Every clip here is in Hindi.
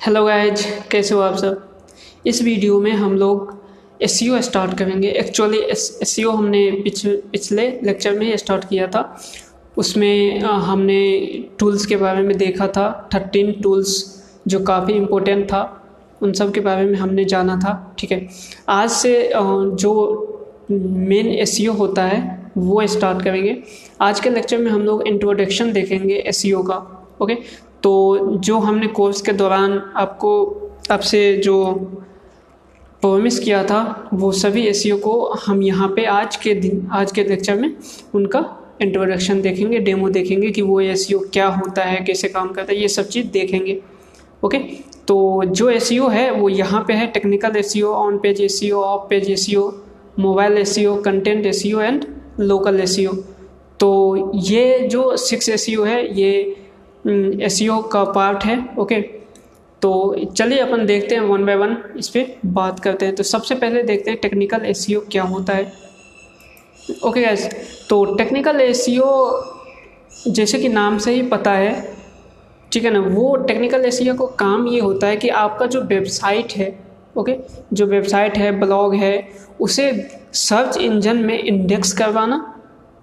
हेलो गाइज़ कैसे हो आप सब? इस वीडियो में हम लोग एस स्टार्ट करेंगे। एक्चुअली एस हमने पिछ पिछले लेक्चर में स्टार्ट किया था। उसमें हमने टूल्स के बारे में देखा था। थर्टीन टूल्स जो काफ़ी इम्पोर्टेंट था, उन सब के बारे में हमने जाना था, ठीक है? आज से जो मेन एस होता है, वो स्टार्ट करेंगे। आज के लेक्चर में हम लोग इंट्रोडक्शन देखेंगे एस का ओके तो जो हमने कोर्स के दौरान आपको आपसे जो प्रोमिस किया था वो सभी ए को हम यहाँ पे आज के दिन आज के लेक्चर में उनका इंट्रोडक्शन देखेंगे डेमो देखेंगे कि वो ए क्या होता है कैसे काम करता है ये सब चीज़ देखेंगे ओके तो जो ए है वो यहाँ पे है technical SEO on page SEO off page SEO mobile SEO content SEO and local SEO तो ये जो सिक्स ए है ये एस hmm, का पार्ट है ओके तो चलिए अपन देखते हैं वन बाय वन इस पर बात करते हैं। तो सबसे पहले देखते हैं टेक्निकल एस क्या होता है। ओके गैस तो टेक्निकल एस जैसे कि नाम से ही पता है ठीक है ना? वो टेक्निकल एस को काम ये होता है कि आपका जो वेबसाइट है ओके जो वेबसाइट है ब्लॉग है उसे सर्च इंजन में इंडेक्स करवाना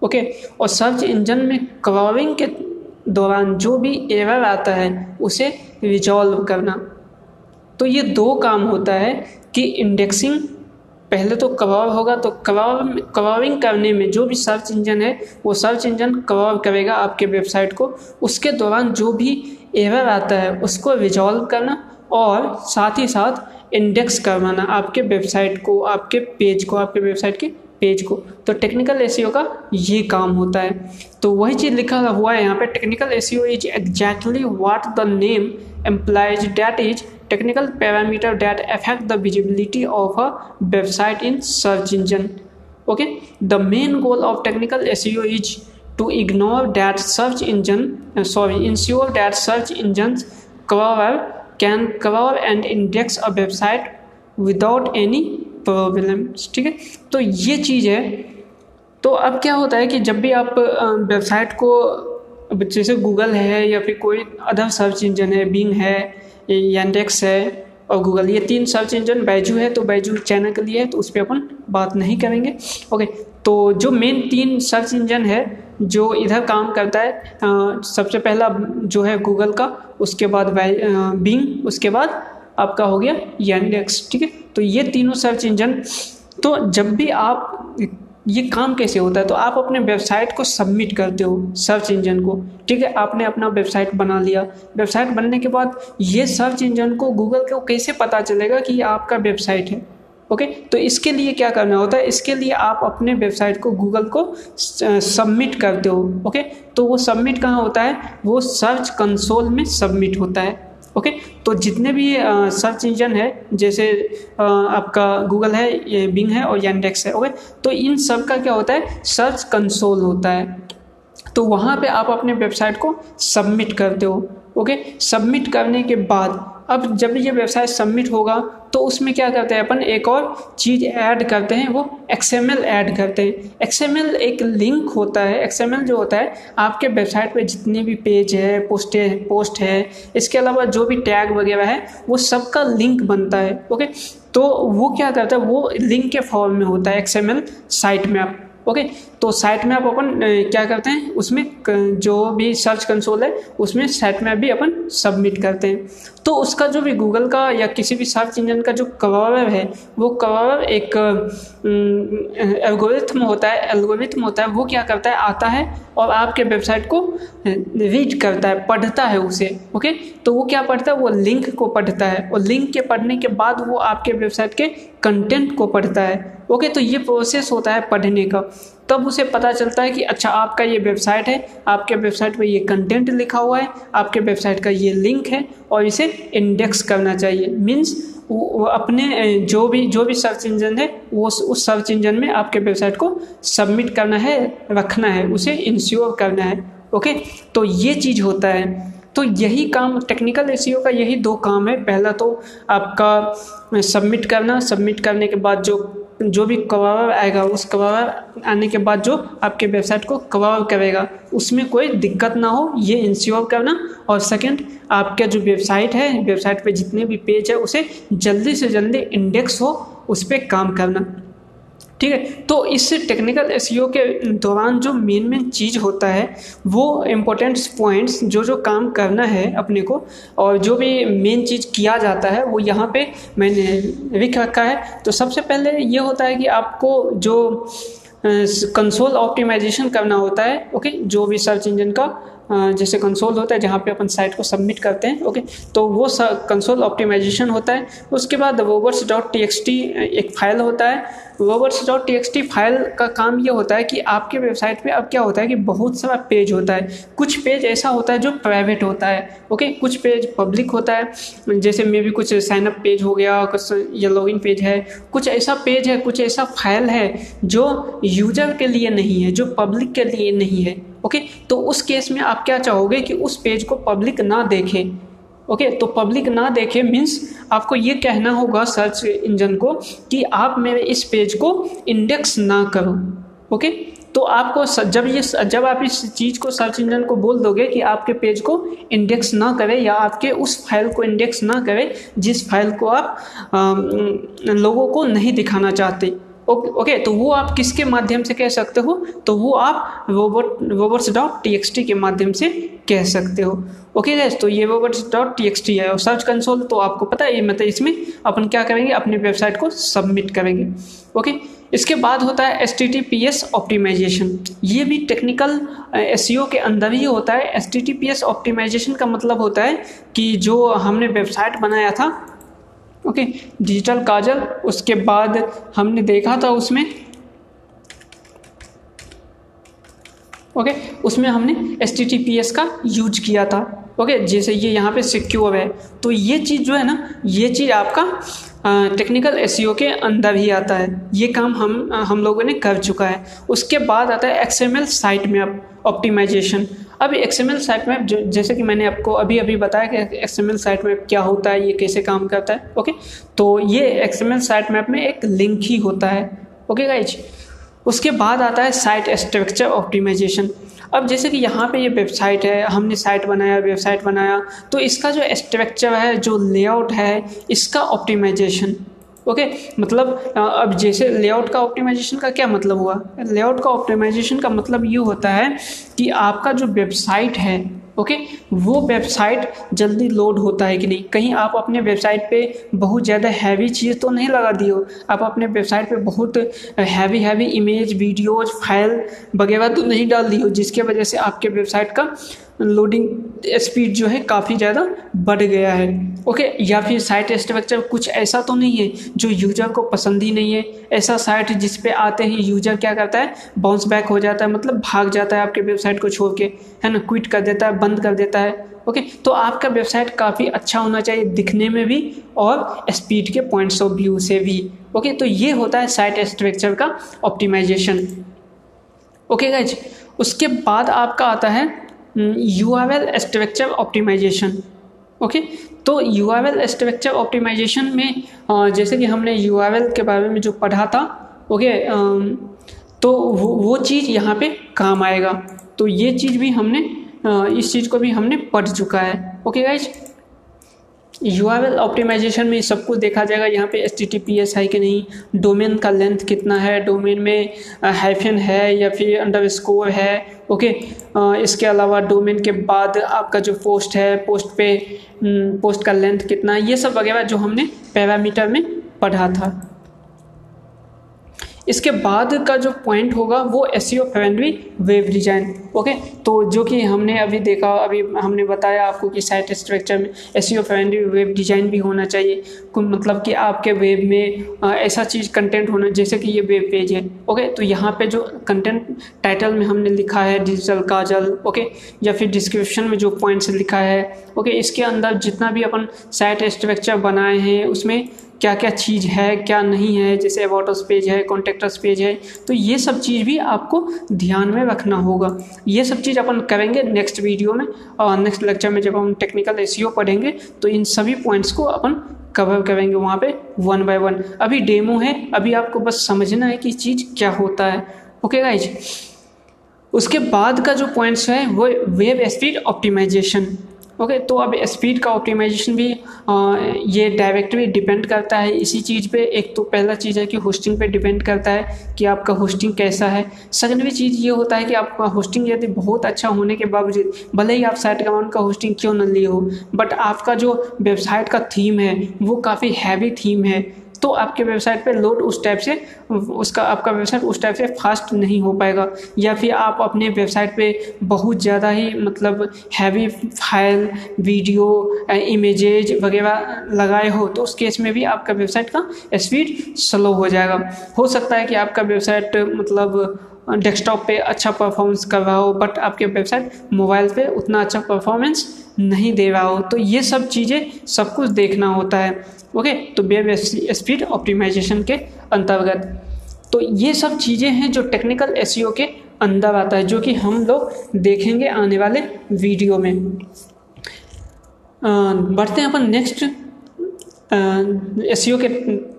ओके और सर्च इंजन में क्रॉविंग के दौरान जो भी एरर आता है, उसे रिजॉल्व करना। तो ये दो काम होता है कि इंडेक्सिंग पहले तो कवर होगा तो कवर कवरिंग करने में जो भी सर्च इंजन है, वो सर्च इंजन कवर करेगा आपके वेबसाइट को। उसके दौरान जो भी एरर आता है, उसको रिजॉल्व करना और साथ ही साथ इंडेक्स करवाना आपके वेबसाइट को, आपके पेज को, आपके वेबसाइट के पेज को। तो टेक्निकल एस का ये काम होता है। तो वही चीज़ लिखा हुआ है यहाँ पे technical SEO is exactly what the name implies that is technical parameter that affect the visibility of a website in search engine okay the main goal of technical SEO is ignore that search engine uh, sorry ensure that search engines crawler can crawl and index a website without any problems ठीक है? तो ये चीज़ है। तो अब क्या होता है कि जब भी आप वेबसाइट को जैसे गूगल है या फिर कोई अदर सर्च इंजन है बिंग है यांडेक्स है और गूगल ये तीन सर्च इंजन बैजू है तो बैजू चैनल के लिए है तो उस पर अपन बात नहीं करेंगे। ओके तो जो मेन तीन सर्च इंजन है जो इधर काम करता है आ, सबसे पहला जो है गूगल का उसके बाद बिंग उसके बाद आपका हो गया यांडेक्स ठीक है? तो ये तीनों सर्च इंजन तो जब भी आप ये काम कैसे होता है तो आप अपने वेबसाइट को सबमिट करते हो सर्च इंजन को, ठीक है? आपने अपना वेबसाइट बना लिया। वेबसाइट बनने के बाद ये सर्च इंजन को गूगल को कैसे पता चलेगा कि ये आपका वेबसाइट है? ओके? तो इसके लिए क्या करना होता है? इसके लिए आप अपने वेबसाइट को गूगल को सबमिट करते हो, ओके? तो वो सबमिट कहाँ होता है? वो सर्च कंसोल में सबमिट होता है। ओके? तो जितने भी सर्च इंजन है, जैसे आपका गूगल है, ये बिंग है और यंडेक्स है, ओके? तो इन सब का क्या होता है? सर्च कंसोल होता है। तो वहाँ पे आप अपने वेबसाइट को सबमिट करते हो। ओके? सबमिट करने के बाद, अब जब ये वेबसाइट सबमिट होगा तो उसमें क्या करते हैं अपन? एक और चीज़ ऐड करते हैं, वो एक्सएमएल ऐड करते हैं। एक्सएमएल एक लिंक होता है। एक्सएमएल जो होता है, आपके वेबसाइट पे जितने भी पेज है पोस्ट पोस्ट है, इसके अलावा जो भी टैग वगैरह है, वो सबका लिंक बनता है, ओके? तो वो क्या करता है? वो लिंक के फॉर्म में होता है एक्सएमएल साइट में आप ओके तो साइट में आप अपन क्या करते हैं, उसमें जो भी सर्च कंसोल है, उसमें साइट में भी अपन सबमिट करते हैं। तो उसका जो भी गूगल का या किसी भी सर्च इंजन का जो कवर है, वो कवर एक एल्गोरिथम होता है एल्गोरिथम होता है, वो क्या करता है, आता है और आपके वेबसाइट को रीड करता है, पढ़ता है उसे, ओके? तो वो क्या पढ़ता है, वो लिंक को पढ़ता है और लिंक के पढ़ने के बाद वो आपके वेबसाइट के कंटेंट को पढ़ता है। ओके तो ये प्रोसेस होता है पढ़ने का। तब उसे पता चलता है कि अच्छा आपका ये वेबसाइट है, आपके वेबसाइट पे ये कंटेंट लिखा हुआ है, आपके वेबसाइट का ये लिंक है और इसे इंडेक्स करना चाहिए। मीन्स अपने जो भी जो भी सर्च इंजन है, वो उस सर्च इंजन में आपके वेबसाइट को सबमिट करना है, रखना है, उसे इंश्योर करना है। ओके तो ये चीज़ होता है। तो यही काम टेक्निकल ए का यही दो काम है। पहला तो आपका सबमिट करना सबमिट करने के बाद जो जो भी कबाब आएगा, उस कबाब आने के बाद जो आपके वेबसाइट को कबाब करेगा उसमें कोई दिक्कत ना हो, ये इंश्योर करना। और सेकंड आपका जो वेबसाइट है वेबसाइट पे जितने भी पेज है, उसे जल्दी से जल्दी इंडेक्स हो, उस पर काम करना। ठीक है? तो इस टेक्निकल एस के दौरान जो मेन मेन चीज़ होता है, वो इम्पोर्टेंट पॉइंट्स जो जो काम करना है अपने को, और जो भी मेन चीज़ किया जाता है, वो यहाँ पे मैंने लिख रखा है। तो सबसे पहले ये होता है कि आपको जो कंसोल ऑप्टिमाइजेशन करना होता है ओके जो भी सर्च इंजन का जैसे कंसोल होता है जहाँ पे अपन साइट को सबमिट करते हैं ओके तो वो कंसोल ऑप्टिमाइजेशन होता है। उसके बाद robots dot T X T एक फ़ाइल होता है। वोवर्स डॉट टी फ़ाइल का काम ये होता है कि आपके वेबसाइट पे अब क्या होता है कि बहुत सारा पेज होता है। कुछ पेज ऐसा होता है जो प्राइवेट होता है ओके कुछ पेज पब्लिक होता है। जैसे मे भी कुछ साइनअप पेज हो गया, कुछ या लॉगिन पेज है। कुछ ऐसा पेज है, कुछ ऐसा फ़ाइल है जो यूज़र के लिए नहीं है, जो पब्लिक के लिए नहीं है। ओके तो उस केस में आप क्या चाहोगे कि उस पेज को पब्लिक ना देखे। ओके तो पब्लिक ना देखे मीन्स आपको ये कहना होगा सर्च इंजन को कि आप मेरे इस पेज को इंडेक्स ना करो। ओके तो आपको जब ये जब आप इस चीज़ को सर्च इंजन को बोल दोगे कि आपके पेज को इंडेक्स ना करे या आपके उस फ़ाइल को इंडेक्स ना करे जिस फ़ाइल को आप आ, लोगों को नहीं दिखाना चाहते। ओके ओके तो वो आप किसके माध्यम से कह सकते हो? तो वो आप रोबोट रोबोट्स डॉट टी के माध्यम से कह सकते हो। ओके गैस तो ये रोबोट्स डॉट टी है और सर्च कंसोल तो आपको पता है ये मतलब इसमें अपन क्या करेंगे? अपनी वेबसाइट को सबमिट करेंगे। ओके इसके बाद होता है H T T P S optimization ये भी टेक्निकल एस e के अंदर ही होता है। S T T P S optimisation का मतलब होता है कि जो हमने वेबसाइट बनाया था ओके, डिजिटल काजल, उसके बाद हमने देखा था उसमें। ओके, उसमें हमने S T T P S का यूज़ किया था। ओके, जैसे ये यहाँ पे सिक्योर है। तो ये चीज़ जो है ना, ये चीज़ आपका टेक्निकल एस e के अंदर ही आता है। ये काम हम हम लोगों ने कर चुका है। उसके बाद आता है एक्सएमएल साइट मैप ऑप्टिमाइजेशन अब एक्सएमएल साइट मैप जैसे कि मैंने आपको अभी अभी बताया कि एक्सएमएल साइट मैप क्या होता है, ये कैसे काम करता है ओके तो ये एक्सएमएल साइट मैप में एक लिंक ही होता है ओके गाइज़ उसके बाद आता है साइट स्ट्रक्चर ऑप्टिमाइजेशन अब जैसे कि यहाँ पे ये वेबसाइट है, हमने साइट बनाया वेबसाइट बनाया तो इसका जो स्ट्रक्चर है, जो लेआउट है, इसका ऑप्टिमाइजेशन ओके मतलब अब जैसे लेआउट का ऑप्टिमाइजेशन का क्या मतलब हुआ? लेआउट का ऑप्टिमाइजेशन का मतलब ये होता है कि आपका जो वेबसाइट है ओके okay? वो वेबसाइट जल्दी लोड होता है कि नहीं? कहीं आप अपने वेबसाइट पे बहुत ज़्यादा हैवी चीज़ तो नहीं लगा दी हो? आप अपने वेबसाइट पे बहुत heavy heavy image videos file वगैरह तो नहीं डाल दी हो, जिसके वजह से आपके वेबसाइट का लोडिंग स्पीड जो है काफ़ी ज़्यादा बढ़ गया है। ओके या फिर साइट स्ट्रक्चर कुछ ऐसा तो नहीं है जो यूज़र को पसंद ही नहीं है। ऐसा साइट जिस पे आते ही यूज़र क्या करता है? बाउंस बैक हो जाता है मतलब भाग जाता है आपके वेबसाइट को छोड़ के, है ना? क्विट कर देता है, बंद कर देता है। ओके तो आपका वेबसाइट काफ़ी अच्छा होना चाहिए दिखने में भी और स्पीड के पॉइंट्स ऑफ़ व्यू से भी। ओके तो ये होता है साइट स्ट्रक्चर का ऑप्टिमाइजेशन ओके गाइज़ उसके बाद आपका आता है U R L structure optimization okay तो U R L structure optimization में जैसे कि हमने यू आर एल के बारे में जो पढ़ा था ओके तो वो वो चीज़ यहाँ पे काम आएगा। तो ये चीज़ भी हमने इस चीज़ को भी हमने पढ़ चुका है ओके गाइज़ यू ऑप्टिमाइजेशन में सब कुछ देखा जाएगा। यहाँ पे S T T P S है कि नहीं? डोमेन का लेंथ कितना है? डोमेन में हाइफन है या फिर अंडर स्कोर है ओके इसके अलावा डोमेन के बाद आपका जो पोस्ट है पोस्ट पे पोस्ट का लेंथ कितना है? ये सब वगैरह जो हमने पैरामीटर में पढ़ा था। इसके बाद का जो पॉइंट होगा वो SEO friendly web design okay तो जो कि हमने अभी देखा, अभी हमने बताया आपको कि साइट स्ट्रक्चर में एस फ्रेंडली वेब डिज़ाइन भी होना चाहिए। मतलब कि आपके वेब में ऐसा चीज़ कंटेंट होना, जैसे कि ये वेब पेज है ओके तो यहाँ पे जो कंटेंट टाइटल में हमने लिखा है डिजिटल काजल ओके या फिर डिस्क्रिप्शन में जो पॉइंट्स लिखा है ओके इसके अंदर जितना भी अपन साइट स्ट्रक्चर बनाए हैं, उसमें क्या क्या चीज़ है, क्या नहीं है, जैसे अबाउटस पेज है कॉन्टेक्टस पेज है तो ये सब चीज़ भी आपको ध्यान में रखना होगा। ये सब चीज़ अपन करेंगे नेक्स्ट वीडियो में और नेक्स्ट लेक्चर में जब हम टेक्निकल एस पढ़ेंगे तो इन सभी पॉइंट्स को अपन कवर करेंगे वहाँ पे वन बाय वन अभी डेमो है, अभी आपको बस समझना है कि चीज़ क्या होता है। ओके गाइज़ उसके बाद का जो पॉइंट्स है, वो वेब स्पीड ऑप्टिमाइजेशन ओके तो अब स्पीड का ऑप्टिमाइजेशन भी आ, ये डायरेक्टली डिपेंड करता है इसी चीज़ पे। एक तो पहला चीज़ है कि होस्टिंग पे डिपेंड करता है कि आपका होस्टिंग कैसा है। सेकेंडरी चीज़ ये होता है कि आपका होस्टिंग यदि बहुत अच्छा होने के बावजूद भले ही आप साइट अकाउंट का होस्टिंग क्यों न लिए हो बट आपका जो वेबसाइट का थीम है वो काफ़ी हैवी थीम है। तो आपके वेबसाइट पे लोड उस टाइप से, उसका, आपका वेबसाइट उस टाइप से फास्ट नहीं हो पाएगा। या फिर आप अपने वेबसाइट पे बहुत ज़्यादा ही मतलब हैवी फ़ाइल वीडियो इमेजेज वगैरह लगाए हो तो उस केस में भी आपका वेबसाइट का स्पीड स्लो हो जाएगा। हो सकता है कि आपका वेबसाइट मतलब डेस्कटॉप पे अच्छा परफॉर्मेंस कर रहा हो बट आपके वेबसाइट मोबाइल पे उतना अच्छा परफॉर्मेंस नहीं दे रहा हो। तो ये सब चीज़ें सब कुछ देखना होता है। ओके तो वेब स्पीड ऑप्टिमाइजेशन के अंतर्गत। तो ये सब चीज़ें हैं जो टेक्निकल एस के अंदर आता है, जो कि हम लोग देखेंगे आने वाले वीडियो में। बढ़ते हैं अपन नेक्स्ट एस के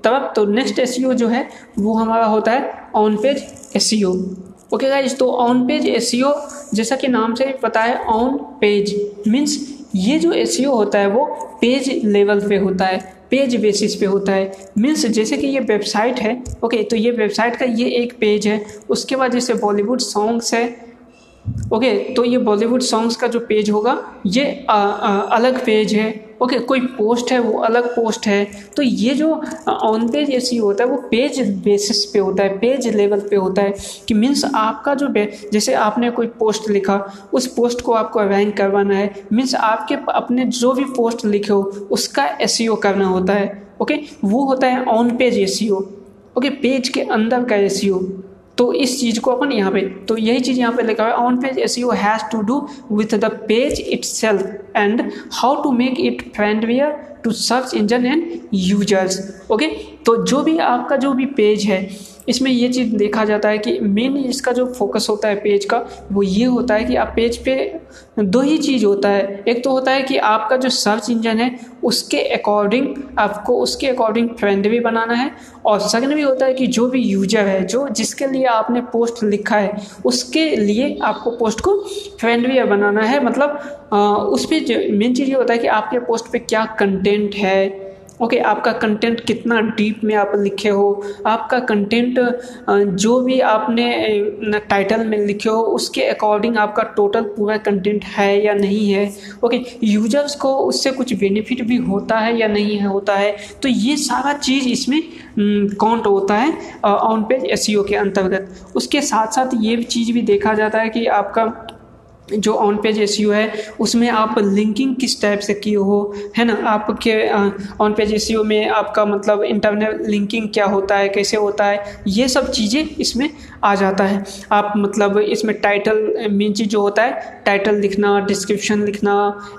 तरफ़ तो नेक्स्ट एस जो है, वो हमारा होता है on page SEO okay guys तो ऑन पेज एस जैसा कि नाम से पता है ऑन पेज मीन्स ये जो एस होता है, वो पेज लेवल पे होता है। पेज बेसिस पे होता है। मीन्स जैसे कि ये वेबसाइट है ओके तो ये वेबसाइट का ये एक पेज है। उसके बाद जैसे बॉलीवुड सॉन्ग्स है ओके तो ये बॉलीवुड सॉन्ग्स का जो पेज होगा ये आ, आ, अलग पेज है। ओके कोई पोस्ट है, वो अलग पोस्ट है तो ये जो ऑन पेज ऐसी होता है, वो पेज बेसिस पे होता है पेज लेवल पे होता है, कि मीन्स आपका जो जैसे आपने कोई पोस्ट लिखा, उस पोस्ट को आपको रैंक करवाना है मीन्स आपके अपने जो भी पोस्ट लिखे हो, उसका एस करना होता है ओके वो होता है on page SEO okay page के अंदर का एस तो इस चीज़ को अपन यहाँ पे तो यही चीज़ यहाँ पे लिखा हुआ है on page SEO you has to do with the page itself and how to make it friendlier to search engine and users okay तो जो भी आपका जो भी पेज है इसमें ये चीज़ देखा जाता है कि मेन इसका जो फोकस होता है पेज का, वो ये होता है कि आप पेज पे दो ही चीज़ होता है। एक तो होता है कि आपका जो सर्च इंजन है, उसके अकॉर्डिंग आपको उसके अकॉर्डिंग फ्रेंड भी बनाना है और सेकंड भी होता है कि जो भी यूज़र है, जो जिसके लिए आपने पोस्ट लिखा है, उसके लिए आपको पोस्ट को फ्रेंड भी बनाना है। मतलब उस पर मेन चीज़ ये होता है कि आपके पोस्ट पर क्या कंटेंट है ओके okay, आपका कंटेंट कितना डीप में आप लिखे हो आपका कंटेंट जो भी आपने टाइटल में लिखे हो उसके अकॉर्डिंग आपका टोटल पूरा कंटेंट है या नहीं है। ओके okay, यूज़र्स को उससे कुछ बेनिफिट भी होता है या नहीं है होता है। तो ये सारा चीज़ इसमें काउंट होता है ऑन पेज एस के अंतर्गत। उसके साथ साथ ये चीज़ भी देखा जाता है कि आपका जो ऑन पेज एस है, उसमें आप लिंकिंग किस टाइप से किए हो, है ना? आपके ऑन पेज एस में आपका मतलब इंटरनल लिंकिंग क्या होता है, कैसे होता है, ये सब चीज़ें इसमें आ जाता है। आप मतलब इसमें टाइटल मेन चीज़ जो होता है टाइटल लिखना डिस्क्रिप्शन लिखना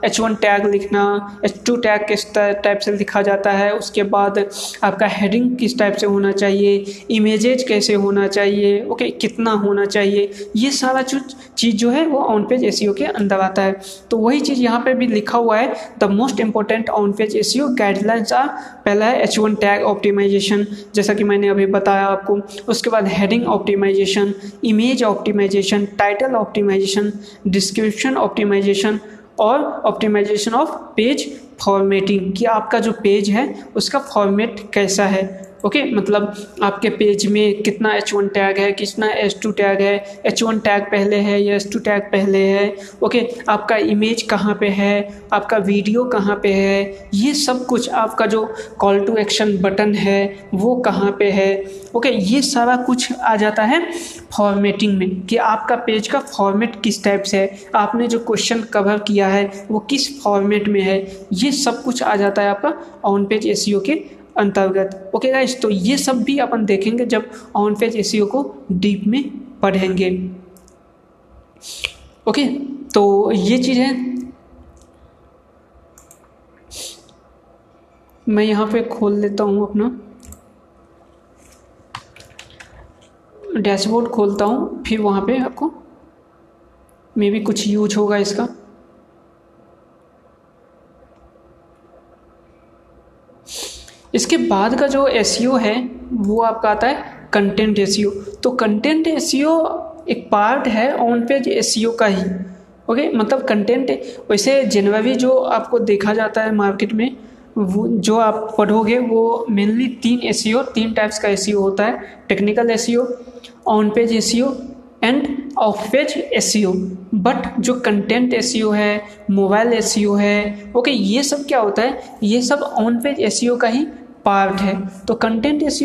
एच वन टैग लिखना एच टू टैग किस टाइप से लिखा जाता है, उसके बाद आपका हेडिंग किस टाइप से होना चाहिए इमेजेज कैसे होना चाहिए ओके कितना होना चाहिए, ये सारा चीज़ जो है वो ऑन पेज एस के अंदर आता है। तो वही चीज़ यहाँ पे भी लिखा हुआ है। The most important on page SEO guidelines are पहला है एच वन टैग ऑप्टिमाइजेशन जैसा कि मैंने अभी बताया आपको। उसके बाद heading optimization image optimization title optimization description optimization और ऑप्टिमाइजेशन ऑफ़ पेज फॉर्मेटिंग कि आपका जो पेज है, उसका फॉर्मेट कैसा है? ओके? मतलब आपके पेज में कितना एच वन टैग है, कितना एच टू टैग है एच वन टैग पहले है या एच टू टैग पहले है? ओके? आपका इमेज कहाँ पे है? आपका वीडियो कहाँ पे है? ये सब कुछ आपका जो कॉल टू एक्शन बटन है, वो कहाँ पे है? ओके? ये सारा कुछ आ जाता है फॉर्मेटिंग में कि आपका पेज का फॉर्मेट किस टाइप से है? आपने जो क्वेश्चन कवर किया है, वो किस फॉर्मेट में है? ये सब कुछ आ जाता है आपका ऑन पेज एस के अंतर्गत। ओके गाइस तो ये सब भी अपन देखेंगे जब ऑन पेज एस को डीप में पढ़ेंगे। ओके तो ये चीज़ है। मैं यहाँ पे खोल लेता हूँ अपना। डैशबोर्ड खोलता हूँ, फिर वहाँ पे आपको मे भी कुछ यूज़ होगा इसका। इसके बाद का जो एस है वो आपका आता है कंटेंट एस तो कंटेंट एस एक पार्ट है ऑन पेज एस का ही ओके मतलब कंटेंट वैसे जनरली जो आपको देखा जाता है मार्केट में वो जो आप पढ़ोगे वो मेनली तीन एस तीन टाइप्स का एस होता है technical SEO on page SEO and off page SEO but जो कंटेंट एस है मोबाइल एस है ओके ये सब क्या होता है ये सब ऑन पेज एस का ही पार्ट है। तो कंटेंट एस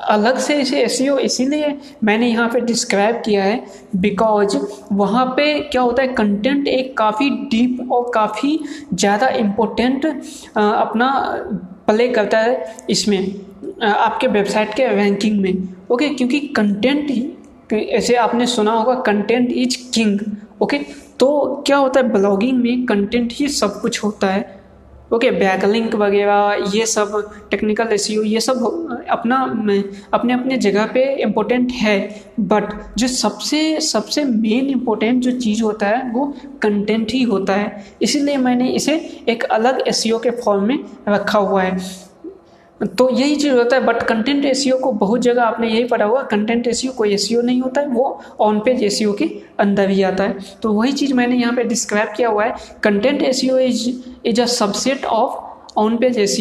अलग से इसे एस इसीलिए मैंने यहाँ पे डिस्क्राइब किया है बिकॉज़ वहाँ पे क्या होता है कंटेंट एक काफ़ी डीप और काफ़ी ज़्यादा इम्पोर्टेंट अपना प्ले करता है इसमें आपके वेबसाइट के रैंकिंग में। ओके क्योंकि कंटेंट ऐसे आपने सुना होगा कंटेंट इज़ किंग ओके तो क्या होता है ब्लॉगिंग में कंटेंट ही सब कुछ होता है। ओके बैकलिंक वगैरह, ये सब टेक्निकल एस ये सब अपना, अपने अपने जगह पे इम्पोर्टेंट है बट जो सबसे सबसे मेन इम्पोर्टेंट जो चीज़ होता है, वो कंटेंट ही होता है। इसीलिए मैंने इसे एक अलग एस के फॉर्म में रखा हुआ है। तो यही चीज़ होता है बट कंटेंट एस को बहुत जगह आपने यही पढ़ा हुआ कंटेंट एस कोई एस नहीं होता है, वो ऑन पेज एस के अंदर ही आता है। तो वही चीज़ मैंने यहाँ पे डिस्क्राइब किया हुआ है content SEO is is a subset of on page SEO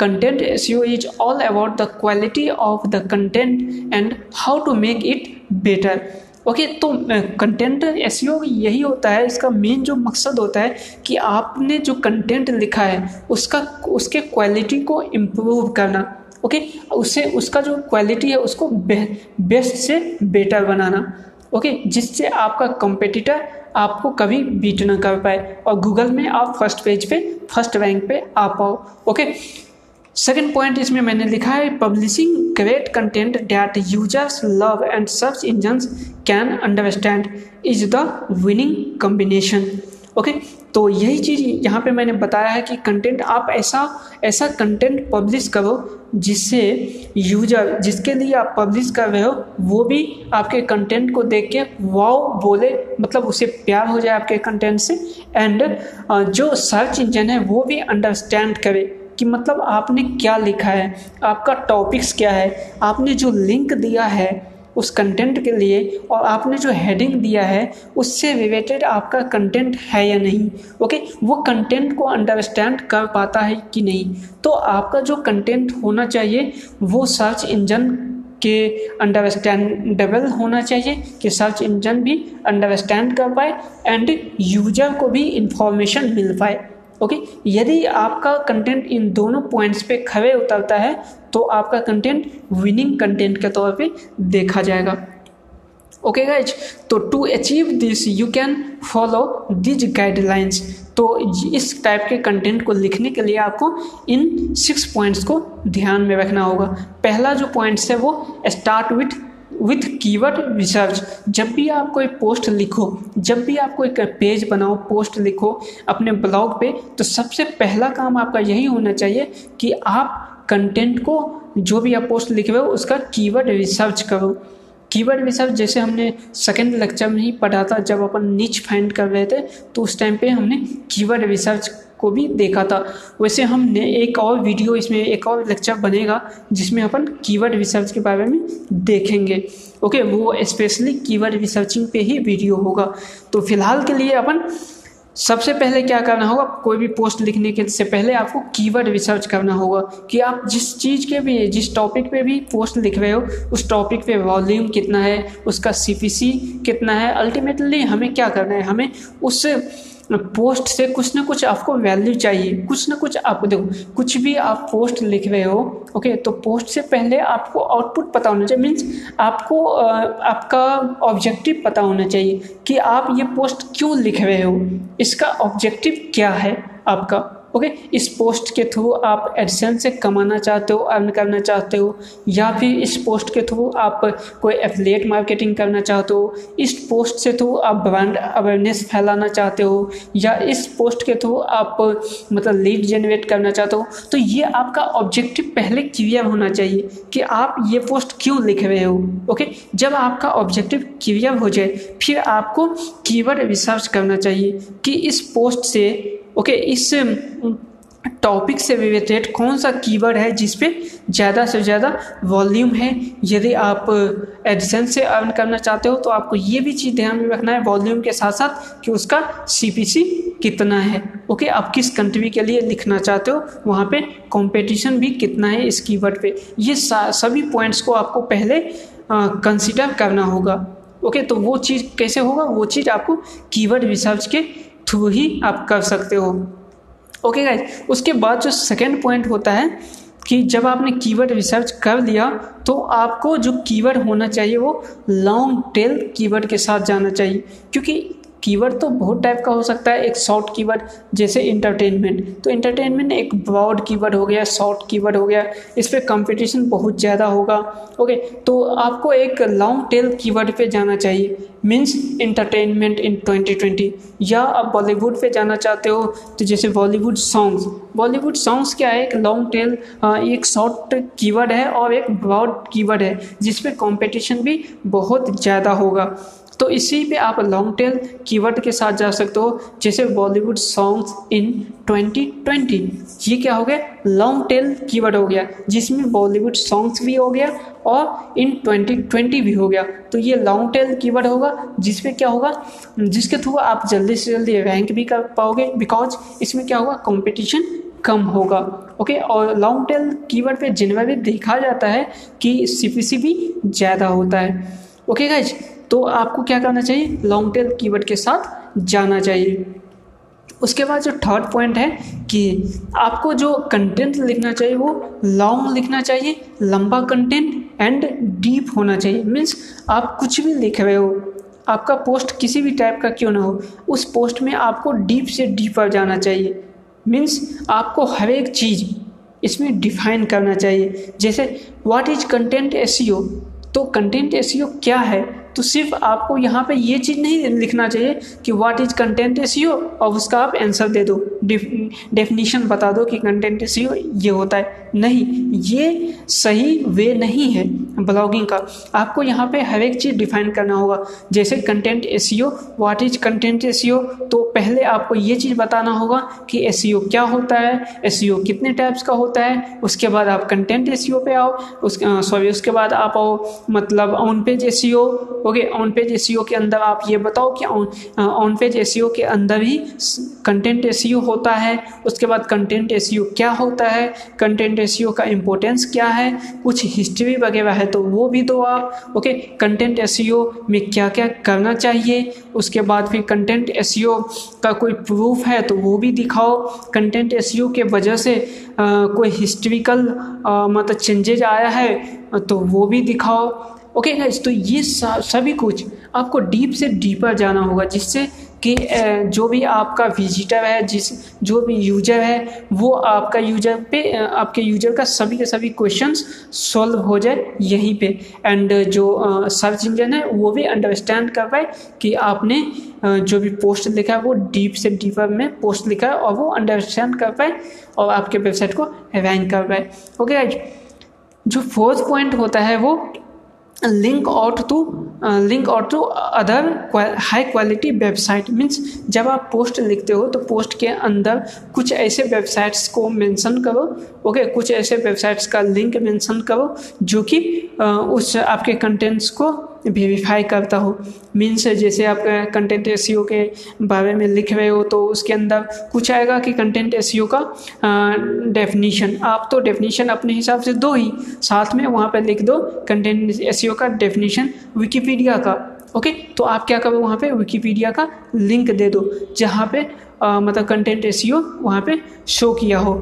content SEO is all about the quality of the content and how to make it better okay तो कंटेंट एस यही होता है इसका मेन जो मकसद होता है कि आपने जो कंटेंट लिखा है उसका उसके क्वालिटी को इम्प्रूव करना ओके उससे उसका जो क्वालिटी है उसको बे, बेस्ट से बेटर बनाना ओके जिससे आपका कंपेटिटर आपको कभी बीट ना कर पाए और गूगल में आप फ़र्स्ट पेज पे फ़र्स्ट रैंक पे आ पाओ ओके सेकेंड पॉइंट इसमें मैंने लिखा है publishing great content that users love and search engine can understand is the winning combination okay तो यही चीज़ यहाँ पे मैंने बताया है कि कंटेंट आप ऐसा ऐसा कंटेंट पब्लिश करो जिससे यूज़र जिसके लिए आप पब्लिश कर रहे हो, वो भी आपके कंटेंट को देख के वाओ बोले मतलब उसे प्यार हो जाए आपके कंटेंट से एंड जो सर्च इंजन है वो भी अंडरस्टैंड करे। कि मतलब आपने क्या लिखा है, आपका टॉपिक्स क्या है, आपने जो लिंक दिया है उस कंटेंट के लिए और आपने जो हेडिंग दिया है, उससे रिलेटेड आपका कंटेंट है या नहीं ओके वो कंटेंट को अंडरस्टैंड कर पाता है कि नहीं? तो आपका जो कंटेंट होना चाहिए, वो सर्च इंजन के अंडरस्टैंडेबल होना चाहिए, कि सर्च इंजन भी अंडरस्टैंड कर पाए एंड यूज़र को भी इंफॉर्मेशन मिल पाए। ओके यदि आपका कंटेंट इन दोनों पॉइंट्स पे खड़े उतरता है तो आपका कंटेंट विनिंग कंटेंट के तौर पे देखा जाएगा। ओके गाइज़ तो to achieve this you can follow these guidelines तो इस टाइप के कंटेंट को लिखने के लिए आपको इन सिक्स पॉइंट्स को ध्यान में रखना होगा। पहला जो पॉइंट्स है वो start with with keyword research जब भी आप कोई पोस्ट लिखो, जब भी आप कोई पेज बनाओ पोस्ट लिखो अपने ब्लॉग पे तो सबसे पहला काम आपका यही होना चाहिए कि आप कंटेंट को जो भी आप पोस्ट लिखे हो, उसका कीवर्ड रिसर्च करो। कीवर्ड रिसर्च जैसे हमने सेकेंड लेक्चर में ही पढ़ा था, जब अपन नीच फाइंड कर रहे थे तो उस टाइम पे हमने कीवर्ड रिसर्च को भी देखा था। वैसे हमने एक और वीडियो इसमें एक और लेक्चर बनेगा, जिसमें अपन कीवर्ड रिसर्च के बारे में देखेंगे। ओके वो स्पेशली कीवर्ड रिसर्चिंग पे ही वीडियो होगा। तो फ़िलहाल के लिए अपन सबसे पहले क्या करना होगा, कोई भी पोस्ट लिखने के से पहले आपको कीवर्ड रिसर्च करना होगा कि आप जिस चीज़ के भी, जिस टॉपिक पे भी पोस्ट लिख रहे हो, उस टॉपिक पे वॉल्यूम कितना है, उसका सीपीसी कितना है। अल्टीमेटली हमें क्या करना है? हमें उस पोस्ट से कुछ ना कुछ आपको वैल्यू चाहिए। कुछ ना कुछ आपको देखो, कुछ भी आप पोस्ट लिख रहे हो ओके तो पोस्ट से पहले आपको आउटपुट पता होना चाहिए। मीन्स आपको आपका ऑब्जेक्टिव पता होना चाहिए कि आप ये पोस्ट क्यों लिख रहे हो। इसका ऑब्जेक्टिव क्या है आपका? ओके इस पोस्ट के थ्रू आप एडसेंस से कमाना चाहते हो अर्न करना चाहते हो, या फिर इस पोस्ट के थ्रू आप कोई एफलेट मार्केटिंग करना चाहते हो, इस पोस्ट से थ्रू आप ब्रांड अवेयरनेस फैलाना चाहते हो, या इस पोस्ट के थ्रू आप मतलब लीड जनरेट करना चाहते हो तो ये आपका ऑब्जेक्टिव पहले क्लियर होना चाहिए कि आप ये पोस्ट क्यों लिख रहे हो ओके जब आपका ऑब्जेक्टिव क्लियर हो जाए, फिर आपको कीवर्ड रिसर्च करना चाहिए कि इस पोस्ट से ओके, इस टॉपिक से रिलेटेड कौन सा कीवर्ड है जिस पे ज़्यादा से ज़्यादा वॉल्यूम है? यदि आप एडसेंस से अर्न करना चाहते हो तो आपको ये भी चीज़ ध्यान में रखना है वॉल्यूम के साथ साथ कि उसका सीपीसी कितना है। ओके, आप किस कंट्री के लिए लिखना चाहते हो, वहाँ पे कंपटीशन भी कितना है इस कीवर्ड पे। ये सभी पॉइंट्स को आपको पहले कंसिडर करना होगा। ओके तो वो चीज़ कैसे होगा? वो चीज़ आपको कीवर्ड रिसर्च के थ्रू ही आप कर सकते हो। ओके गाइज़ उसके बाद जो सेकेंड पॉइंट होता है कि जब आपने कीवर्ड रिसर्च कर लिया तो आपको जो कीवर्ड होना चाहिए वो लॉन्ग टेल कीवर्ड के साथ जाना चाहिए, क्योंकि कीवर्ड तो बहुत टाइप का हो सकता है, एक शॉर्ट कीवर्ड जैसे इंटरटेनमेंट तो इंटरटेनमेंट एक ब्रॉड कीवर्ड हो गया शॉर्ट कीवर्ड हो गया, इस पर कंपटीशन बहुत ज़्यादा होगा ओके तो आपको एक लॉन्ग टेल कीवर्ड पे जाना चाहिए मीन्स इंटरटेनमेंट इन 2020 या आप बॉलीवुड पे जाना चाहते हो तो जैसे बॉलीवुड सॉन्ग्स बॉलीवुड सॉन्ग्स क्या है? एक लॉन्ग टेल एक शॉर्ट कीवर्ड है और एक ब्रॉड कीवर्ड है जिसपे कंपटीशन भी बहुत ज़्यादा होगा। तो इसी पे आप लॉन्ग टेल कीवर्ड के साथ जा सकते हो, जैसे बॉलीवुड सॉन्ग्स इन 2020 ये क्या हो गया? लॉन्ग टेल कीवर्ड हो गया, जिसमें बॉलीवुड सॉन्ग्स भी हो गया और इन 2020 भी हो गया। तो ये लॉन्ग टेल कीवर्ड होगा, जिसपे क्या होगा? जिसके थ्रू आप जल्दी से जल्दी रैंक भी कर पाओगे बिकॉज़ इसमें क्या होगा? कॉम्पिटिशन कम होगा ओके और लॉन्ग टेल कीवर्ड पे जनरली देखा जाता है कि CPC भी ज़्यादा होता है ओके गाइज़ तो आपको क्या करना चाहिए? लॉन्ग टेल कीवर्ड के साथ जाना चाहिए। उसके बाद जो थर्ड पॉइंट है कि आपको जो कंटेंट लिखना चाहिए, वो लॉन्ग लिखना चाहिए, लंबा कंटेंट एंड डीप होना चाहिए। मीन्स आप कुछ भी लिख रहे हो, आपका पोस्ट किसी भी टाइप का क्यों ना हो, उस पोस्ट में आपको डीप से डीपर जाना चाहिए। मीन्स आपको हर एक चीज़ इसमें डिफाइन करना चाहिए। जैसे व्हाट इज़ कंटेंट एसियो तो कंटेंट एसियो क्या है? तो सिर्फ़ आपको यहाँ पे ये चीज़ नहीं लिखना चाहिए कि व्हाट इज़ कंटेंट ए और उसका आप आंसर दे दो। डेफिनेशन बता दो कि कंटेंट ए ये होता है। नहीं ये सही वे नहीं है ब्लॉगिंग का आपको यहाँ पे हर एक चीज़ डिफाइन करना होगा जैसे content SEO what is content SEO तो पहले आपको ये चीज़ बताना होगा कि एसियो क्या होता है एसियो कितने टाइप्स का होता है उसके बाद आप कंटेंट एसियो पे आओ उस सॉरी उसके बाद आप आओ मतलब on page SEO okay on page SEO के अंदर आप ये बताओ कि ऑन पेज एस के अंदर ही कंटेंट एस होता है उसके बाद कंटेंट एस क्या होता है कंटेंट एस का इम्पोर्टेंस क्या है कुछ हिस्ट्री वगैरह है तो वो भी दो आप ओके कंटेंट एस में क्या क्या करना चाहिए उसके बाद फिर कंटेंट एस का कोई प्रूफ है तो वो भी दिखाओ। कंटेंट एस के वजह से आ, कोई हिस्ट्रिकल मतलब चेंजेज आया है तो वो भी दिखाओ। ओके गाइज़ तो ये सभी कुछ आपको डीप से डीपर जाना होगा जिससे कि जो भी आपका विजिटर है, जिस, जो भी यूज़र है, वो आपका यूज़र पे आपके यूज़र का सभी के सभी क्वेश्चंस सॉल्व हो जाए यहीं पे। एंड जो सर्च इंजन है, वो भी अंडरस्टैंड कर पाए कि आपने जो भी पोस्ट लिखा है, वो डीप से डीपर में पोस्ट लिखा है और वो अंडरस्टैंड कर पाए और आपके वेबसाइट को रैंक कर पाए। ओके जो फोर्थ पॉइंट होता है वो link out to link out to other high quality website means जब आप पोस्ट लिखते हो तो पोस्ट के अंदर कुछ ऐसे वेबसाइट्स को मेंशन करो ओके okay? कुछ ऐसे वेबसाइट्स का लिंक मेंशन करो जो कि uh, उस आपके कंटेंट्स को वेरीफाई करता हो। मीन्स जैसे आप कंटेंट एस के बारे में लिख रहे हो तो उसके अंदर कुछ आएगा कि कंटेंट एस का डेफिनीशन आप तो डेफिनीशन अपने हिसाब से दो ही साथ में वहाँ पर लिख दो कंटेंट एस का डेफिनीशन विकीपीडिया का। ओके तो आप क्या करो वहाँ पे विकीपीडिया का लिंक दे दो जहाँ पे आ, मतलब कंटेंट एस वहाँ पे शो किया हो।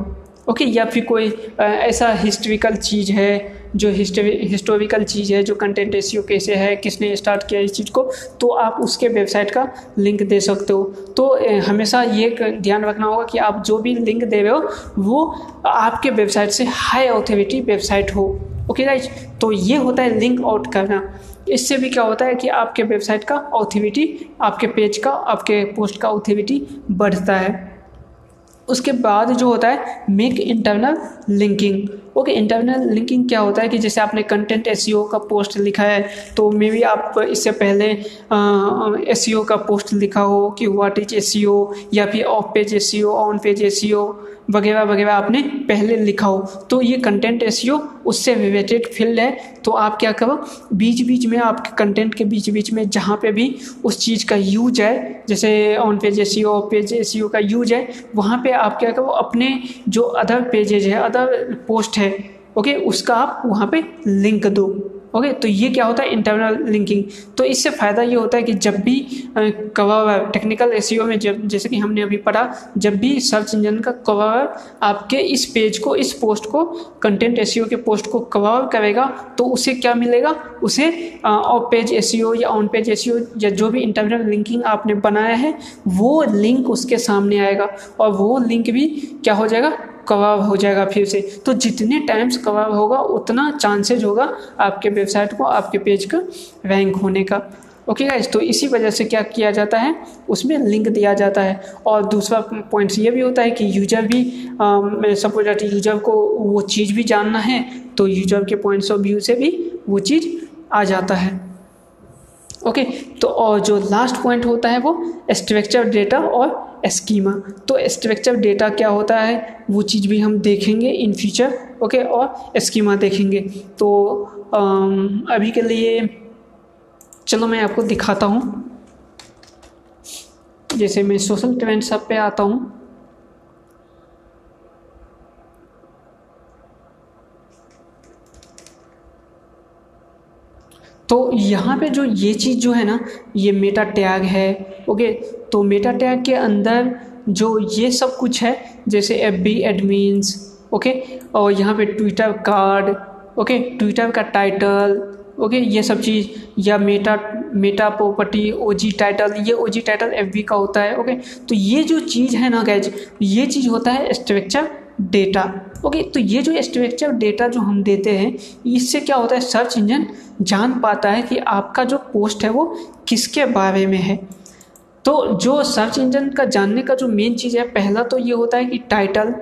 ओके या फिर कोई आ, ऐसा हिस्ट्रिकल चीज़ है जो हिस्टोरिकल चीज़ है, जो कंटेंट एसियो कैसे है, किसने स्टार्ट किया इस चीज़ को तो आप उसके वेबसाइट का लिंक दे सकते हो। तो हमेशा ये ध्यान रखना होगा कि आप जो भी लिंक दे रहे हो, वो आपके वेबसाइट से हाई ऑथोरिटी वेबसाइट हो। ओके राइट तो ये होता है लिंक आउट करना। इससे भी क्या होता है कि आपके वेबसाइट का ऑथोरिटी आपके पेज का, आपके पोस्ट का ऑथोरिटी बढ़ता है। उसके बाद जो होता है make internal linking okay internal linking क्या होता है कि जैसे आपने कंटेंट एस का पोस्ट लिखा है तो मे बी आप इससे पहले एस का पोस्ट लिखा हो कि व्हाट इज़ एस या फिर off page SEO on page SEO वगैरह वगैरह आपने पहले लिखा हो। तो ये कंटेंट एस उससे रिलेटेड फ़ील्ड है। तो आप क्या करो बीच बीच में आपके कंटेंट के बीच बीच में जहाँ पे भी उस चीज़ का यूज़ है, जैसे on page SEO off page SEO का यूज़ है, वहाँ पे आप क्या करो, अपने जो अदर पेजेज है अदर पोस्ट है ओके उसका आप वहाँ पे लिंक दो ओके तो ये क्या होता है? इंटरनल लिंकिंग तो इससे फ़ायदा ये होता है कि जब भी कवर टेक्निकल एस में जब, जैसे कि हमने अभी पढ़ा, जब भी सर्च इंजन का कवर आपके इस पेज को, इस पोस्ट को कंटेंट एस के पोस्ट को कवर करेगा तो उसे क्या मिलेगा? उसे ऑफ़ पेज एस या ऑन पेज एस या जो भी इंटरनल लिंकिंग आपने बनाया है, वो लिंक उसके सामने आएगा और वो लिंक भी क्या हो जाएगा? कवर हो जाएगा फिर से। तो जितने टाइम्स कबाब होगा, उतना चांसेज होगा आपके वेबसाइट को, आपके पेज का रैंक होने का। ओके गाइज़ तो इसी वजह से क्या किया जाता है? उसमें लिंक दिया जाता है। और दूसरा पॉइंट्स ये भी होता है कि यूज़र भी सपोज़ दैट यूज़र को वो चीज़ भी जानना है तो यूज़र के पॉइंट्स ऑफ़ व्यू से भी वो चीज़ आ जाता है। ओके तो और जो लास्ट पॉइंट होता है वो स्ट्रक्चर डेटा और एस्कीमा तो स्ट्रक्चर डेटा क्या होता है? वो चीज़ भी हम देखेंगे इन फ्यूचर ओके और एस्कीमा देखेंगे. तो अभी के लिए चलो मैं आपको दिखाता हूँ. जैसे मैं सोशल ट्रेंड सब पे आता हूँ. तो यहाँ पे जो ये चीज़ जो है ना, ये मेटा टैग है ओके तो मेटा टैग के अंदर जो ये सब कुछ है, जैसे एफ़ बी एडमिन्स ओके और यहाँ पे ट्विटर कार्ड ओके ट्विटर का टाइटल ओके ये सब चीज़, या meta meta property OG title ये ओजी टाइटल एफ़ बी का होता है ओके तो ये जो चीज़ है ना गैज ये चीज़ होता है स्ट्रक्चर डेटा ओके तो ये जो स्ट्रक्चर डेटा जो हम देते हैं, इससे क्या होता है? सर्च इंजन जान पाता है कि आपका जो पोस्ट है वो किसके बारे में है। तो जो सर्च इंजन का जानने का जो मेन चीज़ है, पहला तो ये होता है कि टाइटल